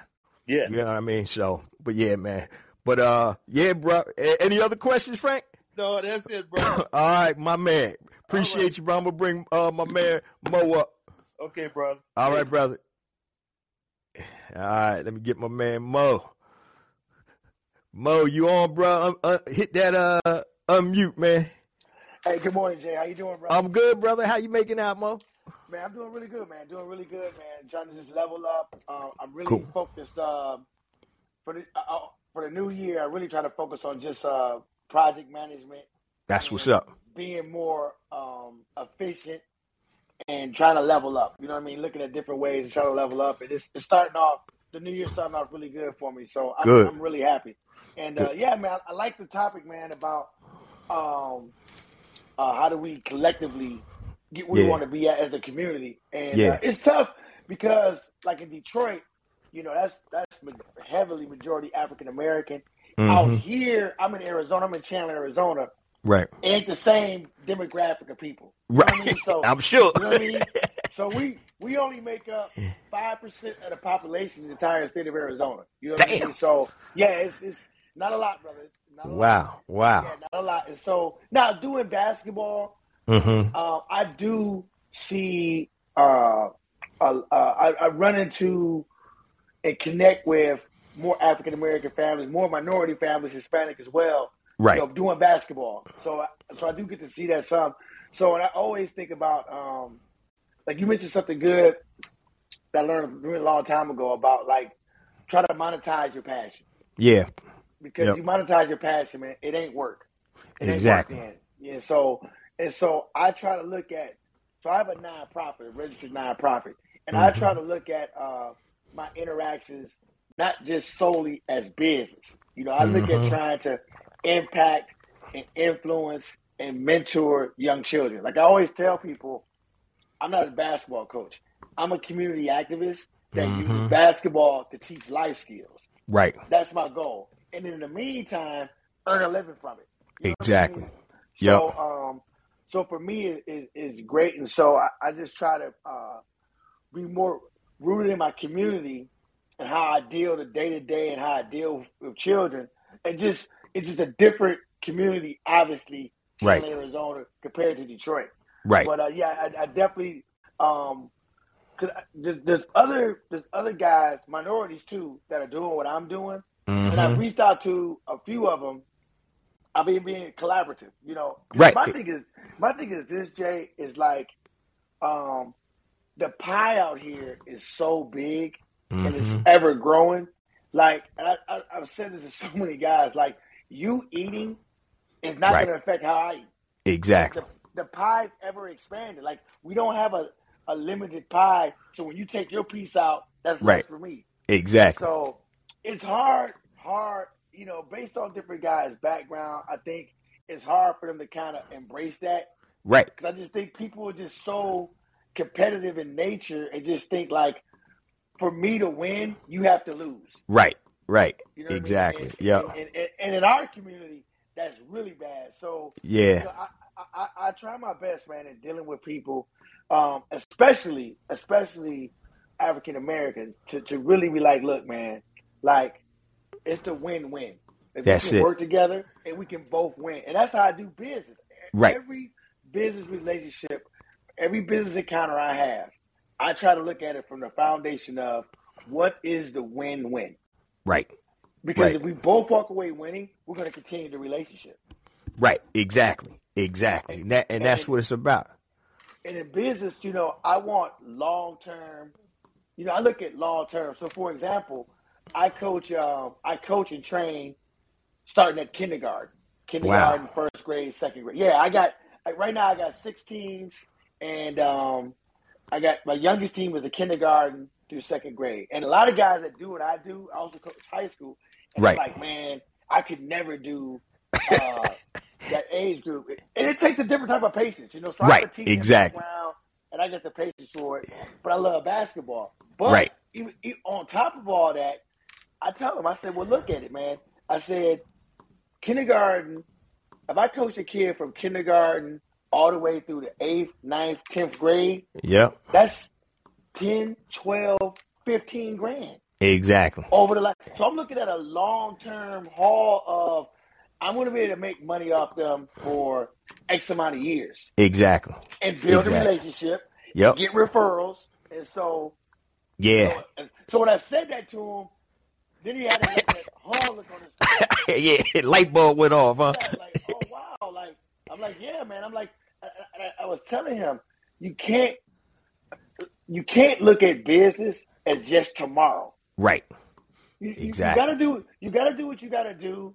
Yeah, you know what I mean. So, but yeah, man. But uh, yeah, bro. A- any other questions, Frank? No, that's it, bro. *coughs* All right, my man. Appreciate right. you, bro. I'm gonna bring uh my man Mo up. Okay, brother. All right, brother. All right, let me get my man Mo. Mo, you on, bro? Um, uh, hit that uh unmute, man. Hey, good morning, Jay. How you doing, bro? I'm good, brother. How you making out, Mo? Man, I'm doing really good, man. Doing really good, man. Trying to just level up. Uh, I'm really cool. focused uh, for the uh, uh, for the new year. I really try to focus on just uh, project management. That's what's up. Being more um, efficient and trying to level up. You know what I mean? Looking at different ways and trying to level up. And it's, it's starting off. The new year starting off really good for me. So I'm, I'm really happy. And uh, yeah, man, I, I like the topic, man, about um, uh, how do we collectively get where yeah. we want to be at as a community? And yeah. uh, it's tough because, like in Detroit, you know that's that's heavily majority African American. Mm-hmm. Out here, I'm in Arizona. I'm in Chandler, Arizona. Right. Ain't the same demographic of people. You right. I mean? So, *laughs* I'm sure. You know I mean? *laughs* So we we only make up five percent of the population in the entire state of Arizona. You know what Damn. I mean? So yeah, it's, it's not a lot, brother. Wow, wow. Yeah, not a lot. And so now doing basketball, mm-hmm. uh, I do see. Uh, uh, I, I, run into and connect with more African American families, more minority families, Hispanic as well. Right. You know, doing basketball, so so I do get to see that some. So and I always think about, um, like you mentioned something good that I learned a long time ago about like try to monetize your passion. Yeah because yep. you monetize your passion, man. It ain't work. It exactly. Ain't work yeah. So and so I try to look at. So I have a nonprofit, a registered nonprofit, and mm-hmm. I try to look at uh, my interactions not just solely as business. You know, I look mm-hmm. at trying to impact and influence and mentor young children. Like I always tell people, I'm not a basketball coach. I'm a community activist that mm-hmm. uses basketball to teach life skills. Right. That's my goal and in the meantime, earn a living from it. You know exactly. I mean? So, um, so for me, it, it, it's great, and so I, I just try to uh, be more rooted in my community and how I deal the day to day and how I deal with children, and just it's just a different community, obviously, right. Arizona compared to Detroit. Right. But uh, yeah, I, I definitely um, cause there's, there's other there's other guys, minorities too, that are doing what I'm doing, Mm-hmm. And I mm-hmm. reached out to a few of them. I mean, being collaborative, you know. Right. My thing is, my thing is this. Jay is like, um, the pie out here is so big mm-hmm. and it's mm-hmm. ever growing. Like, I, I, I've said this to *laughs* so many guys. Like, you eating is not right. going to affect how I eat. Exactly. The, the pie's ever expanded. Like, we don't have a, a limited pie. So when you take your piece out, that's right. less for me. Exactly. So it's hard, hard, you know, based on different guys' background, I think it's hard for them to kind of embrace that. Right. Because I just think people are just so competitive in nature and just think like, for me to win, you have to lose. Right. Right. You know exactly. I mean? yeah. And, and, and, in our community, that's really bad. So yeah, you know, I, I, I, try my best, man, in dealing with people, um, especially especially African Americans, to, to really be like, look, man, like it's the win win. If that's we can it. work together and we can both win, and that's how I do business. Right. Every business relationship, every business encounter I have, I try to look at it from the foundation of what is the win win. Right. Because right. if we both walk away winning, we're going to continue the relationship. Right. Exactly. Exactly. And, that, and, and that's what it's about. And in business, you know, I want long term. You know, I look at long term. So, for example, I coach. Um, I coach and train starting at kindergarten, kindergarten, wow. first grade, second grade. Yeah, I got like, right now. I got six teams, and um, I got my youngest team is a kindergarten through second grade, and a lot of guys that do what I do, I also coach high school. And right. like, man, I could never do uh, *laughs* that age group, and it takes a different type of patience, you know. So right. exactly. Around, and I get the patience for it, but I love basketball. But right. even, even on top of all that, I tell them, I said, well, look at it, man. I said, kindergarten. If I coach a kid from kindergarten all the way through the eighth, ninth, tenth grade, yeah, that's 10, 12, 15 grand. Exactly. Over the life. So I'm looking at a long term haul of I'm going to be able to make money off them for X amount of years. Exactly. And build exactly. a relationship. Yep. Get referrals. And so. Yeah. So, so, when I said that to him, then he had hard look on his face. *laughs* yeah, light bulb went off, huh? Yeah, like, oh wow! Like I'm like, yeah, man. I'm like, I, I, I was telling him, you can't, you can't look at business as just tomorrow. Right. You, exactly. You, you, gotta do. You gotta do what you gotta do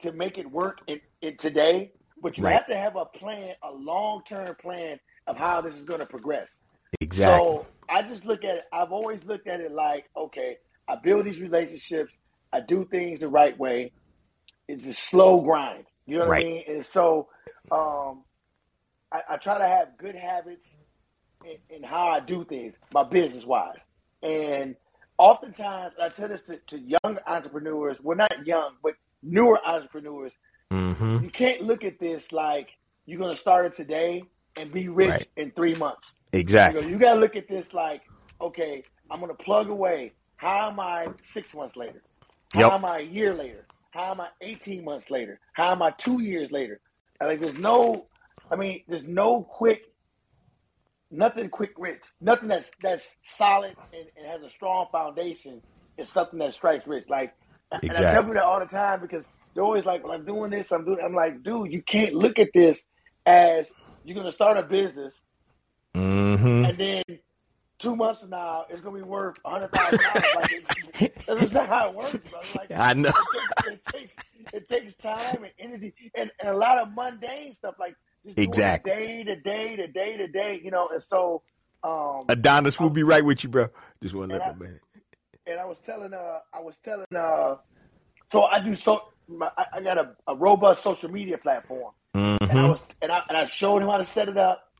to make it work in, in today. But you right. have to have a plan, a long term plan of how this is going to progress. Exactly. So I just look at it. I've always looked at it like, okay, I build these relationships. I do things the right way. It's a slow grind. You know what right. I mean? And so um, I, I, try to have good habits in, in how I do things, my business wise. And oftentimes, I tell this to, to young entrepreneurs. Well, not young, but newer entrepreneurs. Mm-hmm. You can't look at this like you're going to start it today and be rich right. in three months. Exactly. You, know, you got to look at this like, okay, I'm going to plug away. How am I six months later? How yep. am I a year later? How am I 18 months later? How am I two years later? I like there's no, I mean, there's no quick, nothing quick rich. Nothing that's that's solid and, and has a strong foundation is something that strikes rich. Like Exactly. And I tell people that all the time because they're always like, "Well, I'm doing this. I'm doing." I'm like, "Dude, you can't look at this as you're going to start a business, mm-hmm. and then two months from now it's going to be worth a hundred thousand dollars. Like, that's not how it works, bro. Like, *laughs* I know. It takes, it takes, it takes time and energy and, and, a lot of mundane stuff like exactly day to day to day to day. You know, and so. Um, Adonis will be right with you, bro. Just want to let that man and I was telling uh I was telling uh so I do so my, I got a, a, robust social media platform mm-hmm. and I was and I and I showed him how to set it up.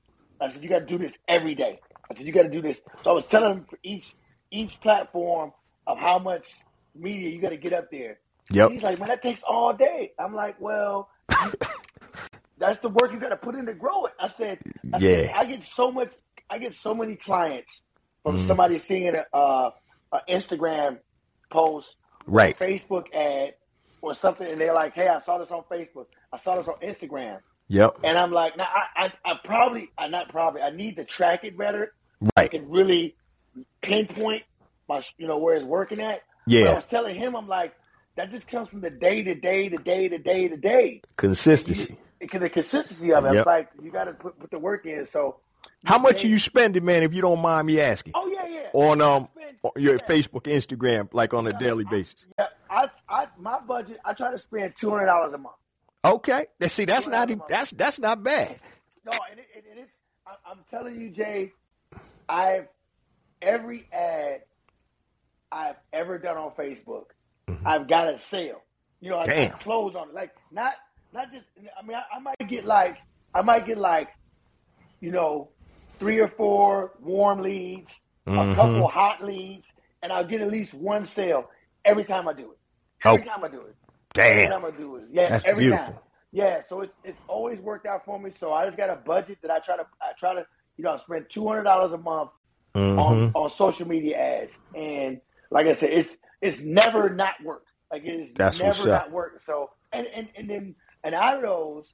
I said you got to do this every day. I said you got to do this. So I was telling him for each each platform of how much media you got to get up there. Yep. he's like, man, that takes all day. I'm like, well, *laughs* that's the work you got to put in to grow it. I said, I yeah. Said, I get so much. I get so many clients from mm-hmm. somebody seeing a, uh, an Instagram post, right? Facebook ad, or something, and they're like, "Hey, I saw this on Facebook. I saw this on Instagram." Yep. And I'm like, now I, I, I probably, I not probably, I need to track it better. Right. I can really pinpoint my, you know, where it's working at. Yeah. But I was telling him, I'm like, that just comes from the day to day to day to day to day. Consistency. Because the consistency of it, yep. like you got to put, put the work in. So How much are you spending, man? If you don't mind me asking. Oh yeah, yeah. On um your yeah. Facebook, Instagram, like on a daily basis. Yeah, I, I, my budget. I try to spend two hundred dollars a month. Okay, see, that's not that's that's not bad. No, and, it, and it's. I, am telling you, Jay. I've every ad I've ever done on Facebook, mm-hmm. I've got a sale. You know, I Damn. got clothes on it. Like not not just. I mean, I, I might get like I might get like, you know, three or four warm leads, mm-hmm. a couple hot leads, and I'll get at least one sale every time I do it. Every oh. time I do it. Damn. Every time I do it. Yeah, That's every beautiful. time. Yeah, so it's it's always worked out for me. So I just got a budget that I try to I try to you know spend two hundred dollars a month mm-hmm. on on social media ads, and like I said, it's it's never not worked. Like it is That's never not worked. So and and and then and out of those,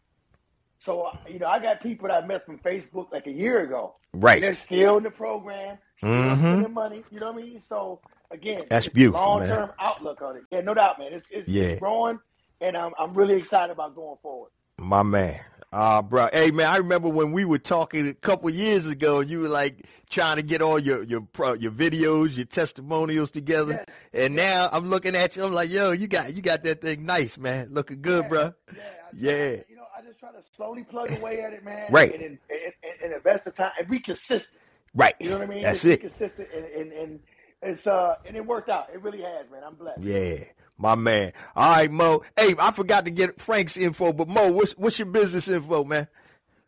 so you know, I got people that I met from Facebook like a year ago. Right. they're still in the program, still mm-hmm. spending money. You know what I mean? So again, that's beautiful. Long term outlook on it. Yeah, no doubt, man. It's, it's, yeah. it's growing, and I'm I'm really excited about going forward. My man. Uh, bro. Hey, man, I remember when we were talking a couple years ago, you were like trying to get all your your your videos, your testimonials together, yes. and now I'm looking at you. I'm like, yo, you got you got that thing nice, man. Looking good, yeah. bro. Yeah. yeah. You know, I just try to slowly plug away at it, man. Right. And, and, and, and invest the time and be consistent. Right. You know what I mean? That's just it. consistent and, and, and it's uh and it worked out. It really has, man. I'm blessed. Yeah. My man. All right, Mo. Hey, I forgot to get Frank's info, but Mo, what's what's your business info, man?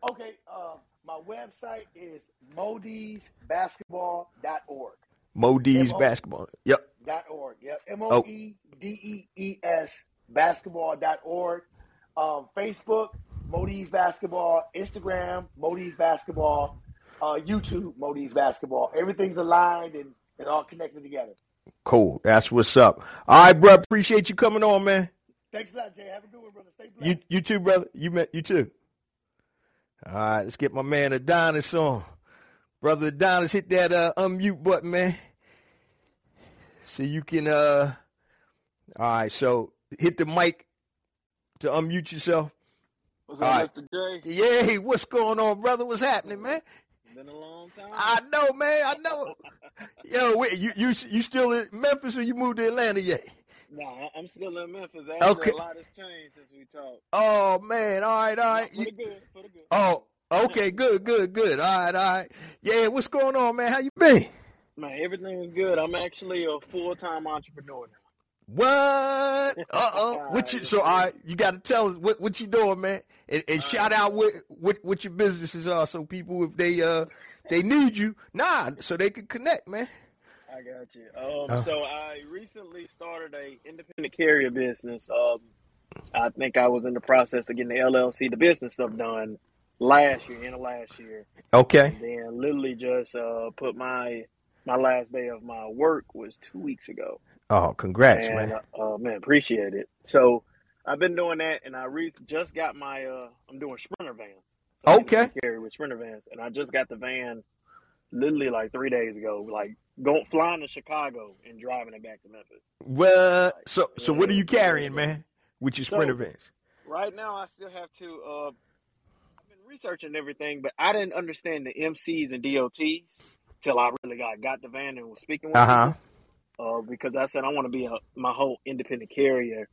Okay, uh, my website is moedeesbasketball.org. Moedees Basketball. Yep. Dot org. Yep. M O E D E E S basketball.org. Um, Facebook, Moedees Basketball. Instagram, Moedees Basketball. Uh, YouTube, Moedees Basketball. Everything's aligned and, and all connected together. Cool. That's what's up. All right, bro. Appreciate you coming on, man. Thanks a lot, Jay. Have a good one, brother. Stay blessed. You, you too, brother. You met you too. All right, let's get my man Adonis on. Brother Adonis, hit that uh, unmute button, man. So you can uh all right, so hit the mic to unmute yourself. What's up, right. Mr. J? Yeah, what's going on, brother? What's happening, man? It's been a long time. I know, man. I know. Yo, wait, you you you still in Memphis or you moved to Atlanta yet? No, I'm still in Memphis. Actually, okay. a lot has changed since we talked. Oh man, all right, all right. For the good, for the good. Oh, okay, good, good, good. All right, all right. Yeah, what's going on, man? How you been? Man, everything is good. I'm actually a full time entrepreneur now. What? *laughs* Uh oh. what you? So all right, you got to tell us what what you doing, man, and, and shout out what, what what your businesses are, so people if they uh they need you, nah, so they can connect, man. I got you. Um, uh, so I recently started a independent carrier business. Um, I think I was in the process of getting the LLC, the business stuff done last year, in the last year. Okay. And then literally just uh, put my my last day of my work was two weeks ago. Oh, congrats, and, man! Uh, man, appreciate it. So I've been doing that, and I re- just got my. Uh, I'm doing Sprinter vans. So okay. Carry with Sprinter vans, and I just got the van literally like three days ago. Like going flying to Chicago and driving it back to Memphis. Well, like, so so what are you carrying, man, with your Sprinter so, vans? Right now, I still have to. Uh, I've been researching everything, but I didn't understand the MCs and DOTs till I really got got the van and was speaking with uh-huh. Uh, because I said I want to be a, my whole independent carrier,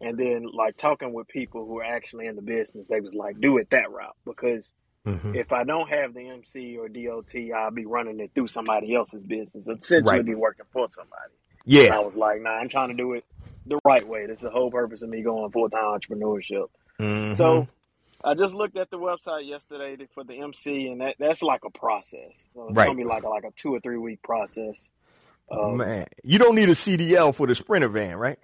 and then like talking with people who are actually in the business, they was like, do it that route because Mm-hmm. If I don't have the MC or DOT, I'll be running it through somebody else's business, essentially right. be working for somebody. Yeah. And I was like, nah, I'm trying to do it the right way. That's the whole purpose of me going full time entrepreneurship. Mm-hmm. So I just looked at the website yesterday for the MC, and that, that's like a process. So it's right. gonna be like a, like a two or three week process. Um, Man, you don't need a CDL for the Sprinter van, right?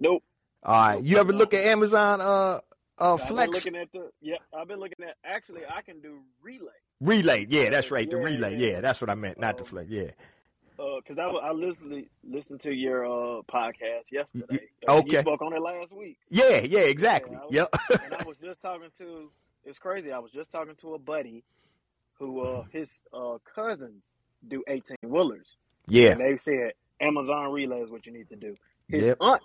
Nope. All right. You ever look at Amazon uh uh, I've flex. Been looking at the yeah, I've been looking at. Actually, I can do relay. Relay, yeah, that's right. The relay, yeah. yeah, that's what I meant, not the flex. Yeah. Because uh, I I listened listened to your uh, podcast yesterday. Uh, okay. You spoke on it last week. Yeah, yeah, exactly. Yeah, was, yep. and I was just talking to. It's crazy. I was just talking to a buddy, who uh his uh cousins do eighteen wheelers. Yeah. And they said Amazon relay is what you need to do. His yep. aunt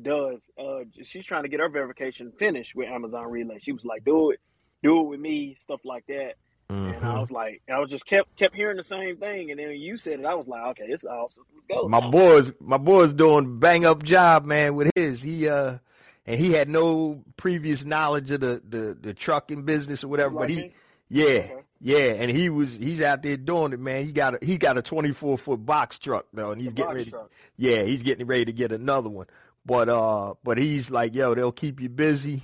does uh she's trying to get her verification finished with Amazon Relay. She was like, Do it, do it with me, stuff like that. Mm-hmm. And I mm-hmm. was like, I was just kept kept hearing the same thing, and then you said it, I was like, okay, it's all systems go. My boys, my boys doing bang up job, man, with his. He uh, and he had no previous knowledge of the the, the trucking business or whatever, like but he, me? yeah, okay. Yeah, and he was he's out there doing it, man. He got a he got a twenty four foot box truck though, and he's the getting ready. Truck. Yeah, he's getting ready to get another one. But uh, but he's like, yo, they'll keep you busy,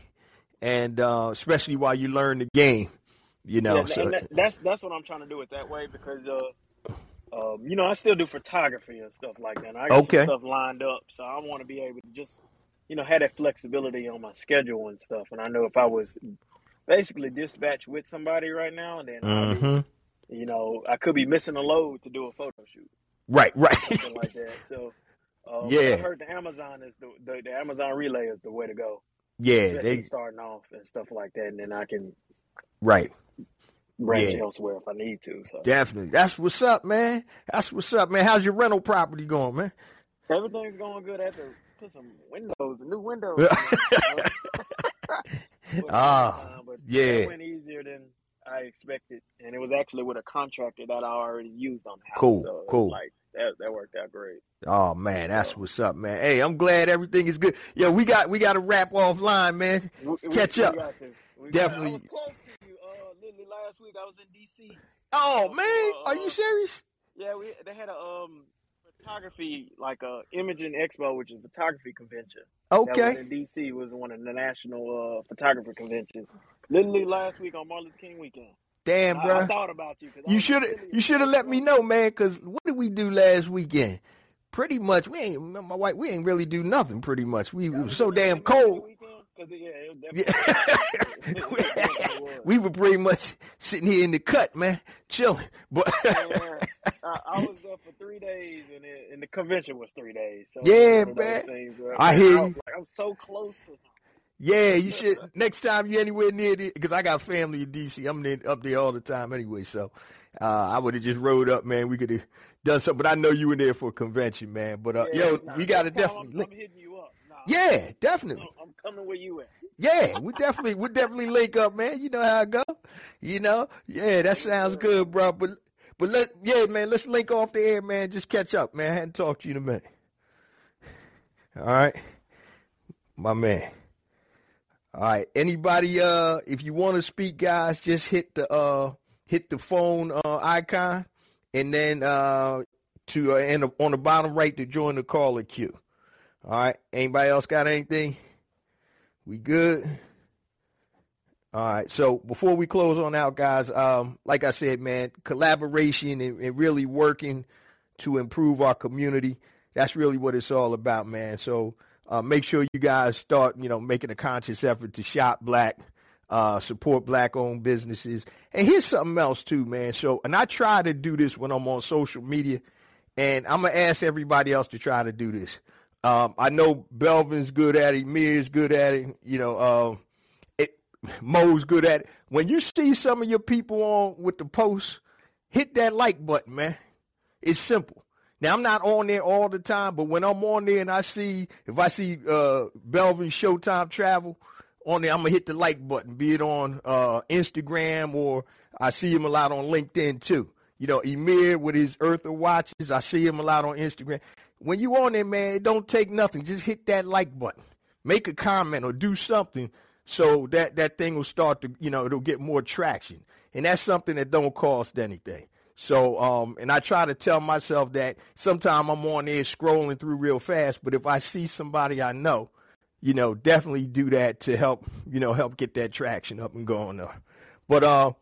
and uh, especially while you learn the game. You know, yeah, so that, that's that's what I'm trying to do it that way because uh, um, you know, I still do photography and stuff like that. I got okay. stuff lined up, so I want to be able to just you know have that flexibility on my schedule and stuff. And I know if I was basically dispatch with somebody right now, and then mm-hmm. be, you know I could be missing a load to do a photo shoot. Right, right, something like that. So. Um, yeah, I heard the Amazon is the, the, the Amazon Relay is the way to go. Yeah, they starting off and stuff like that, and then I can right branch yeah. elsewhere if I need to. So definitely, that's what's up, man. That's what's up, man. How's your rental property going, man? Everything's going good. I had to put some windows, new windows. *laughs* *laughs* Ah, uh, but yeah, it went easier than I expected, and it was actually with a contractor that I already used on the house. Cool, so cool. Like that, that worked out great. Oh man, that's so, what's up, man. Hey, I'm glad everything is good. Yo, we got we got to wrap offline, man. We, Catch we, up. We Definitely. last week. I was in DC. Oh uh, man, uh, are you serious? Yeah, we they had a um photography like a imaging expo, which is a photography convention. Okay. in DC was one of the national uh, photographer conventions. Literally last week on Martin Luther King weekend. Damn, bro. I, I thought about you. You should have. you should have let me know, man. Because what did we do last weekend? Pretty much, we ain't my wife. We ain't really do nothing. Pretty much, we, we were so damn cold. Yeah, *laughs* *laughs* we were pretty much sitting here in the cut, man, chilling. But yeah, I, I, was up for three days, and, it, and the convention was three days. So yeah, man. I hear you. Like, I'm so close to. Yeah, you should. next time you're anywhere near it, because I got family in DC. I'm in, up there all the time anyway. So uh, I would have just rode up, man. We could have done something. But I know you were there for a convention, man. But uh, yeah, yo, nah, we got to definitely. I'm, I'm, hitting you up. Nah, yeah, I'm, definitely. I'm coming where you at. Yeah, we definitely we definitely link up, man. You know how I go. You know, yeah, that sounds good, bro. But but let yeah, man, let's link off the air, man. Just catch up, man. I hadn't talked to you in a minute. All right, my man. All right. Anybody uh if you want to speak guys, just hit the uh hit the phone uh icon and then uh to uh, and on the bottom right to join the caller queue. All right. Anybody else got anything? We good? All right. So before we close on out, guys, um, like I said, man, collaboration and, and really working to improve our community. That's really what it's all about, man. So uh, make sure you guys start, you know, making a conscious effort to shop black, uh, support black-owned businesses. And here's something else too, man. So, and I try to do this when I'm on social media, and I'm gonna ask everybody else to try to do this. Um, I know Belvin's good at it, Mir's good at it, you know, uh, Mo's good at it. When you see some of your people on with the posts, hit that like button, man. It's simple. Now I'm not on there all the time, but when I'm on there and I see if I see uh Belvin Showtime Travel on there, I'm gonna hit the like button, be it on uh Instagram or I see him a lot on LinkedIn too. You know, Emir with his Earther watches, I see him a lot on Instagram. When you on there, man, it don't take nothing. Just hit that like button. Make a comment or do something so that that thing will start to, you know, it'll get more traction. And that's something that don't cost anything. So, um, and I try to tell myself that sometime I'm on there scrolling through real fast, but if I see somebody I know, you know, definitely do that to help, you know, help get that traction up and going. Uh, but uh,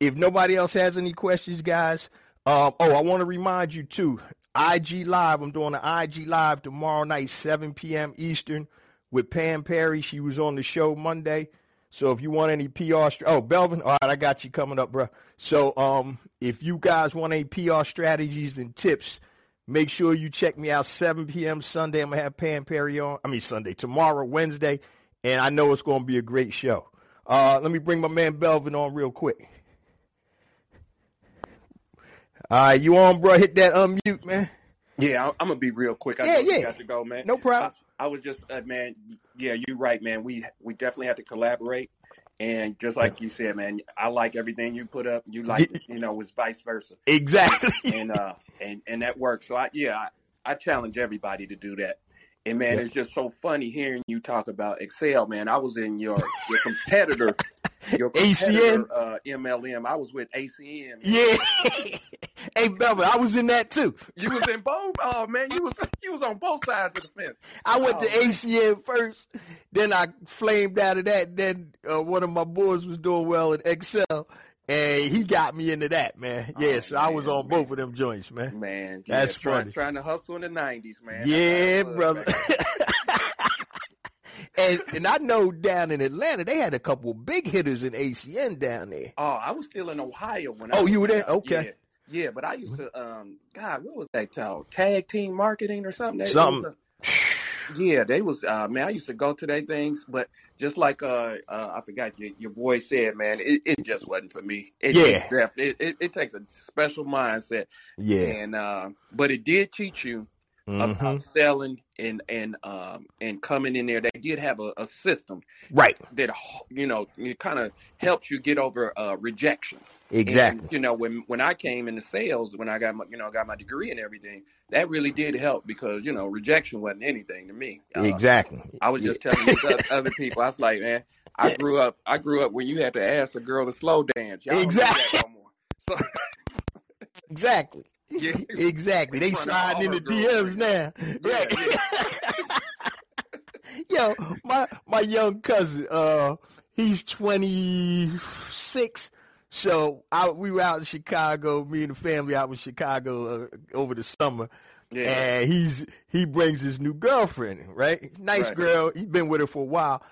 if nobody else has any questions, guys, uh, oh, I want to remind you too, IG Live. I'm doing an IG Live tomorrow night, 7 p.m. Eastern, with Pam Perry. She was on the show Monday. So if you want any PR, oh Belvin, all right, I got you coming up, bro. So um, if you guys want any PR strategies and tips, make sure you check me out 7 p.m. Sunday. I'm gonna have Pam Perry on. I mean Sunday, tomorrow, Wednesday, and I know it's gonna be a great show. Uh, let me bring my man Belvin on real quick. All right, you on, bro? Hit that unmute, man. Yeah, I'm gonna be real quick. I yeah, yeah. Got to go, man. No problem. I was just, uh, man. Yeah, you're right, man. We we definitely have to collaborate, And just like you said, man, I like everything you put up. You like, you know, it's vice versa. Exactly. And uh, and and that works. So I, yeah, I, I challenge everybody to do that. And man, it's just so funny hearing you talk about Excel, man. I was in your your competitor, your *laughs* ACN? uh, MLM. I was with ACN. Yeah. *laughs* hey, Belvin, I was in that too. You was in both. Oh man, you was you was on both sides of the fence. I went to Oh. ACN first, then I flamed out of that. Then uh, one of my boys was doing well in Excel, and he got me into that, man. Yeah, Oh, so I was on man. both of them joints, man. Man, That's trying, funny. Trying to hustle in the nineties, man. Yeah, brother. *laughs* and and I know down in Atlanta they had a couple big hitters in ACN down there. Oh, I was still in Ohio when I Oh, you were there? out. Okay. Yeah. but I used to um God, what was that called? Tag team marketing or something? That- Something. a- *sighs* yeah, they was uh man, I used to go to their things, but just like uh, uh I forgot your, your boy said, man, it, it just wasn't for me. It, Yeah. it, it, it, it takes a special mindset. Yeah. And uh, but it did teach you Mhm. about selling and and um and coming in there. They did have a, a system Right. that you know it kind of helps you get over uh, rejection. Exactly. And, you know, when when I came into sales, when I got my you know got my degree and everything, that really did help because you know rejection wasn't anything to me. Uh, Exactly. I was just telling other people, I was like, man, I grew up. I grew up when you had to ask a girl to slow dance. Y'all don't do that Exactly. no more. So Exactly. Yeah. *laughs* Exactly. They sliding in the DMs now. yeah, Right. *laughs* Yo, my my young cousin, uh, he's twenty six. So I, we were out in Chicago. Me and the family out in Chicago uh, over the summer, yeah, and he's he brings his new girlfriend. Right, nice Right. girl. He's been with her for a while,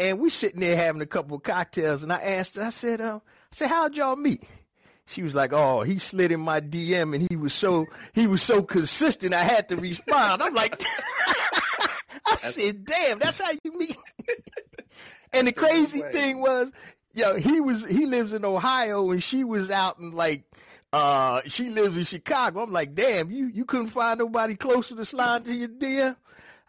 and we sitting there having a couple of cocktails. And I asked her, I said, um, I said, how'd y'all meet? She was like, "Oh, he slid in my DM, and he was so he was so consistent. I had to respond." I'm like, *laughs* I said, "Damn, that's how you meet." *laughs* and the crazy thing was, yo, he was he lives in Ohio, and she was out in like. Uh, she lives in Chicago. I'm like, damn, you you couldn't find nobody closer to slide to your DM.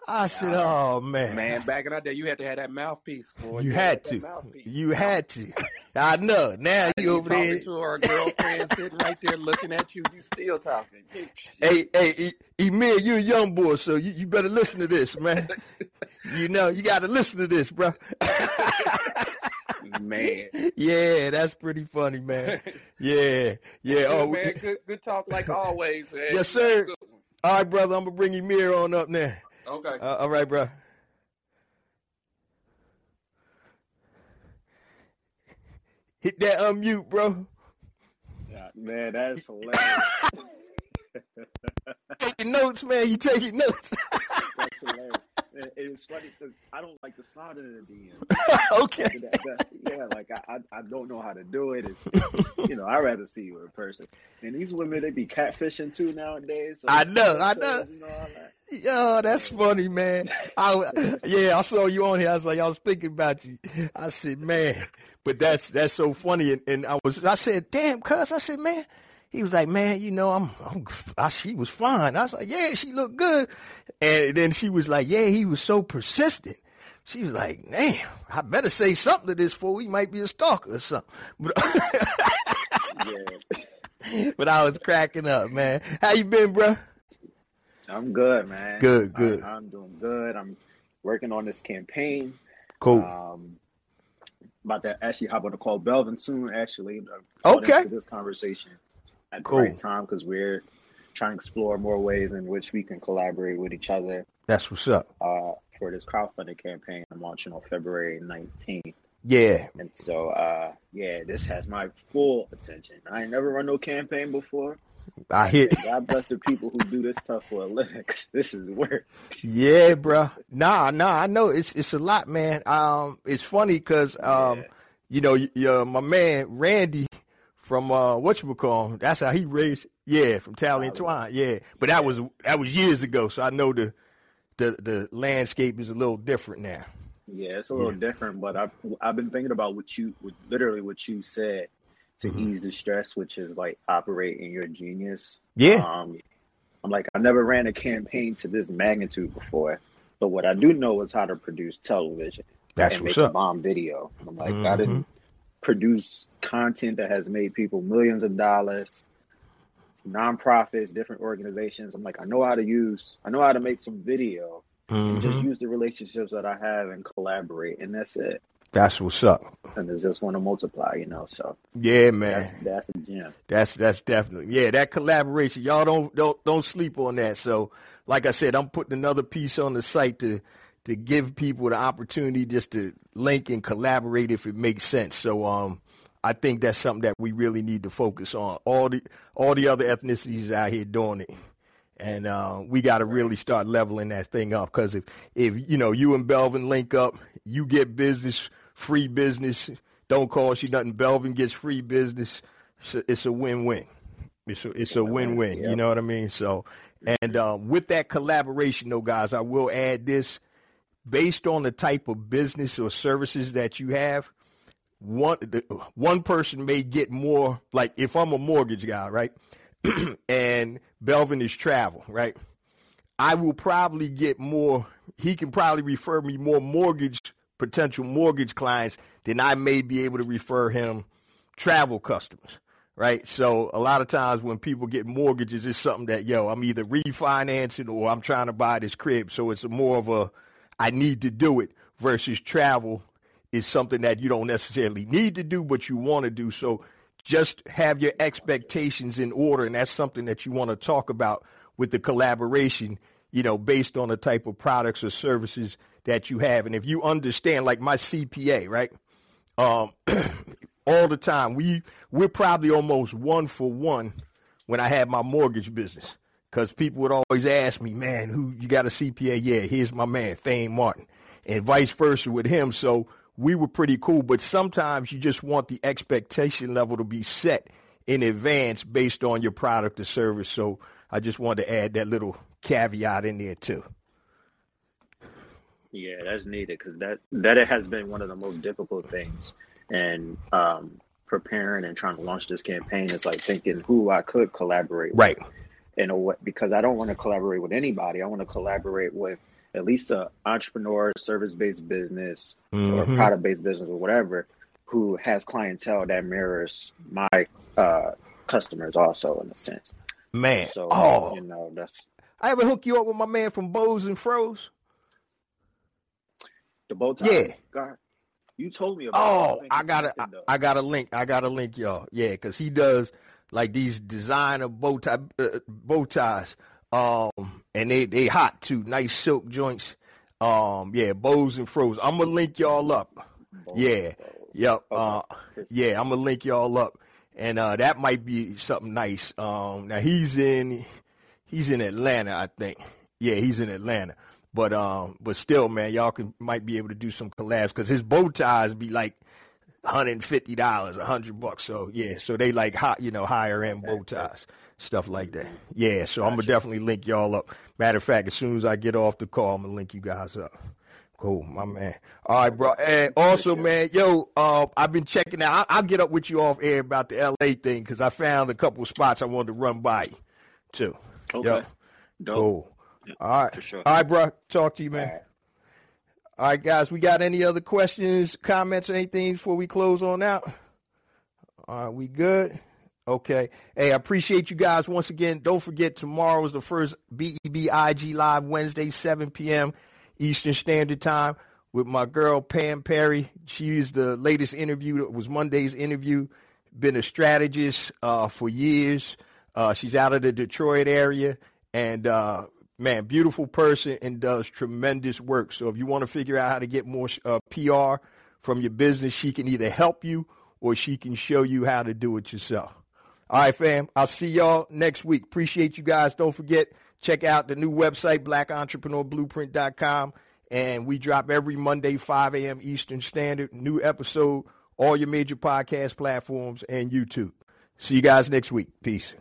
I said, oh man, man. Back in that day, you had to have that mouthpiece, boy. you gotta had to, you had to. I know. Now you over there. to her girlfriend sitting right there looking at you. You still talking. Hey, hey, E- Emil, you're a young boy, so you, you better listen to this, man. you know, you got to listen to this, bro. *laughs* man. yeah, that's pretty funny, man. Yeah, *laughs* yeah. Oh, man, good, good talk like *laughs* always, man. Yes, You sir. all right, brother. I'm gonna bring Emil on up now. Okay. Uh, all right, bro. Hit that unmute, bro. Yeah, man, that's *laughs* hilarious. Taking notes, man. You taking notes? That's hilarious. It, it's funny because I don't like to slide in the DM. *laughs* okay. That- that- yeah, like I, I, I don't know how to do it. It's, it's, you know, I'd rather see you in person. And these women, they be catfishing too nowadays. So I know, I know. You know. Yo, that's funny, man. *laughs* I, yeah, I saw you on here. I was like, I was thinking about you. I said, man, but that's that's so funny. And, and I was, I said, damn, cuz. I said, man. He was like, man, you know, I'm, I'm I, she was fine. I was like, yeah, she looked good. And then she was like, yeah, he was so persistent. She was like, damn, I better say something to this fool. He might be a stalker or something. But, Yeah, *laughs* but I was cracking up, man. How you been, bro? I'm good, man. Good, good. I, I'm doing good. I'm working on this campaign. Cool. Um, about to actually hop on the call Belvin soon. Actually, Okay. this conversation at the right time because we're trying to explore more ways in which we can collaborate with each other That's what's up. uh, for this crowdfunding campaign I'm launching on February 19th. Yeah. And so, uh, yeah, this has my full attention. I ain't never run no campaign before. I hit. God bless the people who do this stuff for a living. this is work. Yeah, bro. Nah, nah. I know it's it's a lot, man. Um, it's funny because um, Yeah. you know, y- y- my man Randy from uh, what you would call him. That's how he raised. Yeah, from Tally and Twine. Yeah, but that was that was years ago. So I know the the the landscape is a little different now. Yeah, it's a little different, but I've I've been thinking about what you, what, literally what you said to Mhm. ease the stress, which is like operate in your genius. Yeah. Um, I'm like I never ran a campaign to this magnitude before, but what I do know is how to produce television. That's and make up. a bomb video. I'm like, mm-hmm. I didn't produce content that has made people millions of dollars, nonprofits, different organizations. I'm like, I know how to use, I know how to make some video mm-hmm. and just use the relationships that I have and collaborate, and that's it. That's what's up. And it's just want to multiply, you know. So yeah, man, that's, that's the gem. That's that's definitely yeah. That collaboration, y'all don't don't don't sleep on that. So, like I said, I'm putting another piece on the site to to give people the opportunity just to link and collaborate if it makes sense. So, um, I think that's something that we really need to focus on. All the all the other ethnicities out here doing it and uh, we got to really start leveling that thing up because if if you know you and Belvin link up, you get business free business. Don't cost you nothing. Belvin gets free business. It's a, it's a win-win. It's a, it's a win-win. Yep. You know what I mean? So, and uh, with that collaboration, though, guys, I will add this: based on the type of business or services that you have, one the, one person may get more. Like if I'm a mortgage guy, right, *clears throat* and Belvin is travel, right. I will probably get more. He can probably refer me more mortgage potential mortgage clients, than I may be able to refer him travel customers, right? So a lot of times when people get mortgages, it's something that, yo, I'm either refinancing or I'm trying to buy this crib. So it's more of a, I need to do it versus travel is something that you don't necessarily need to do, but you want to do. So just have your expectations in order. And that's something that you want to talk about with the collaboration, you know, based on the type of products or services that you have. And if you understand, like my CPA, right? Um, *clears throat* all the time, we we're probably almost one for one when I had my mortgage business. Because people would always ask me, man, who you got a CPA? Yeah, here's my man, Thane Martin. And vice versa with him. So we were pretty cool. But sometimes you just want the expectation level to be set in advance based on your product or service. So I just wanted to add that little caveat in there too. Yeah, that's needed because that that has been one of the most difficult things, and um, preparing and trying to launch this campaign is like thinking who I could collaborate with. In a way, because I don't want to collaborate with anybody. I want to collaborate with at least a entrepreneur, service based business, mm-hmm. or product based business, or whatever, who has clientele that mirrors my uh, customers, also in a sense. Man, so oh. you know that's. I ever hook you up with my man from Bows and Froze? The bow tie. Yeah. God, you told me about. Oh, I, I got a, I, I got a link. I got a link, y'all. Yeah, because he does like these designer bow tie uh, bow ties. Um, and they they hot too. Nice silk joints. Um, yeah, bows and froze. I'm gonna link y'all up. Bows yeah, yep. Uh, yeah, I'm gonna link y'all up, and uh, that might be something nice. Um, now he's in he's in Atlanta, I think. Yeah, he's in Atlanta. But um, but still, man, y'all can might be able to do some collabs because his bow ties be like hundred and fifty dollars, a hundred bucks. So yeah, so they like hot, you know, higher end bow ties, stuff like that. Yeah, so gotcha. I'm gonna definitely link y'all up. Matter of fact, as soon as I get off the call, I'm gonna link you guys up. Cool, my man. All right, bro. And also, man, yo, uh, I've been checking out. I- will get up with you off air about the LA thing because I found a couple spots I wanted to run by, too. Okay. Yep. Cool. All right. Sure. All right, bro. Talk to you, man. All right. Guys. We got any other questions, comments, or anything before we close on out? All right, we good? Okay. Hey, I appreciate you guys once again. Don't forget tomorrow is the first BEBIG Live Wednesday, 7 p.m. Eastern Standard Time with my girl Pam Perry. She's the latest interview. It was Monday's interview. Been a strategist uh, for years. Uh, she's out of the Detroit area, and uh, man, beautiful person and does tremendous work. So if you want to figure out how to get more uh, PR from your business, she can either help you or she can show you how to do it yourself. All right, fam. I'll see y'all next week. Appreciate you guys. Don't forget, check out the new website, blackentrepreneurblueprint.com. And we drop every Monday, 5 a.m. Eastern Standard. New episode, all your major podcast platforms and YouTube. See you guys next week. Peace.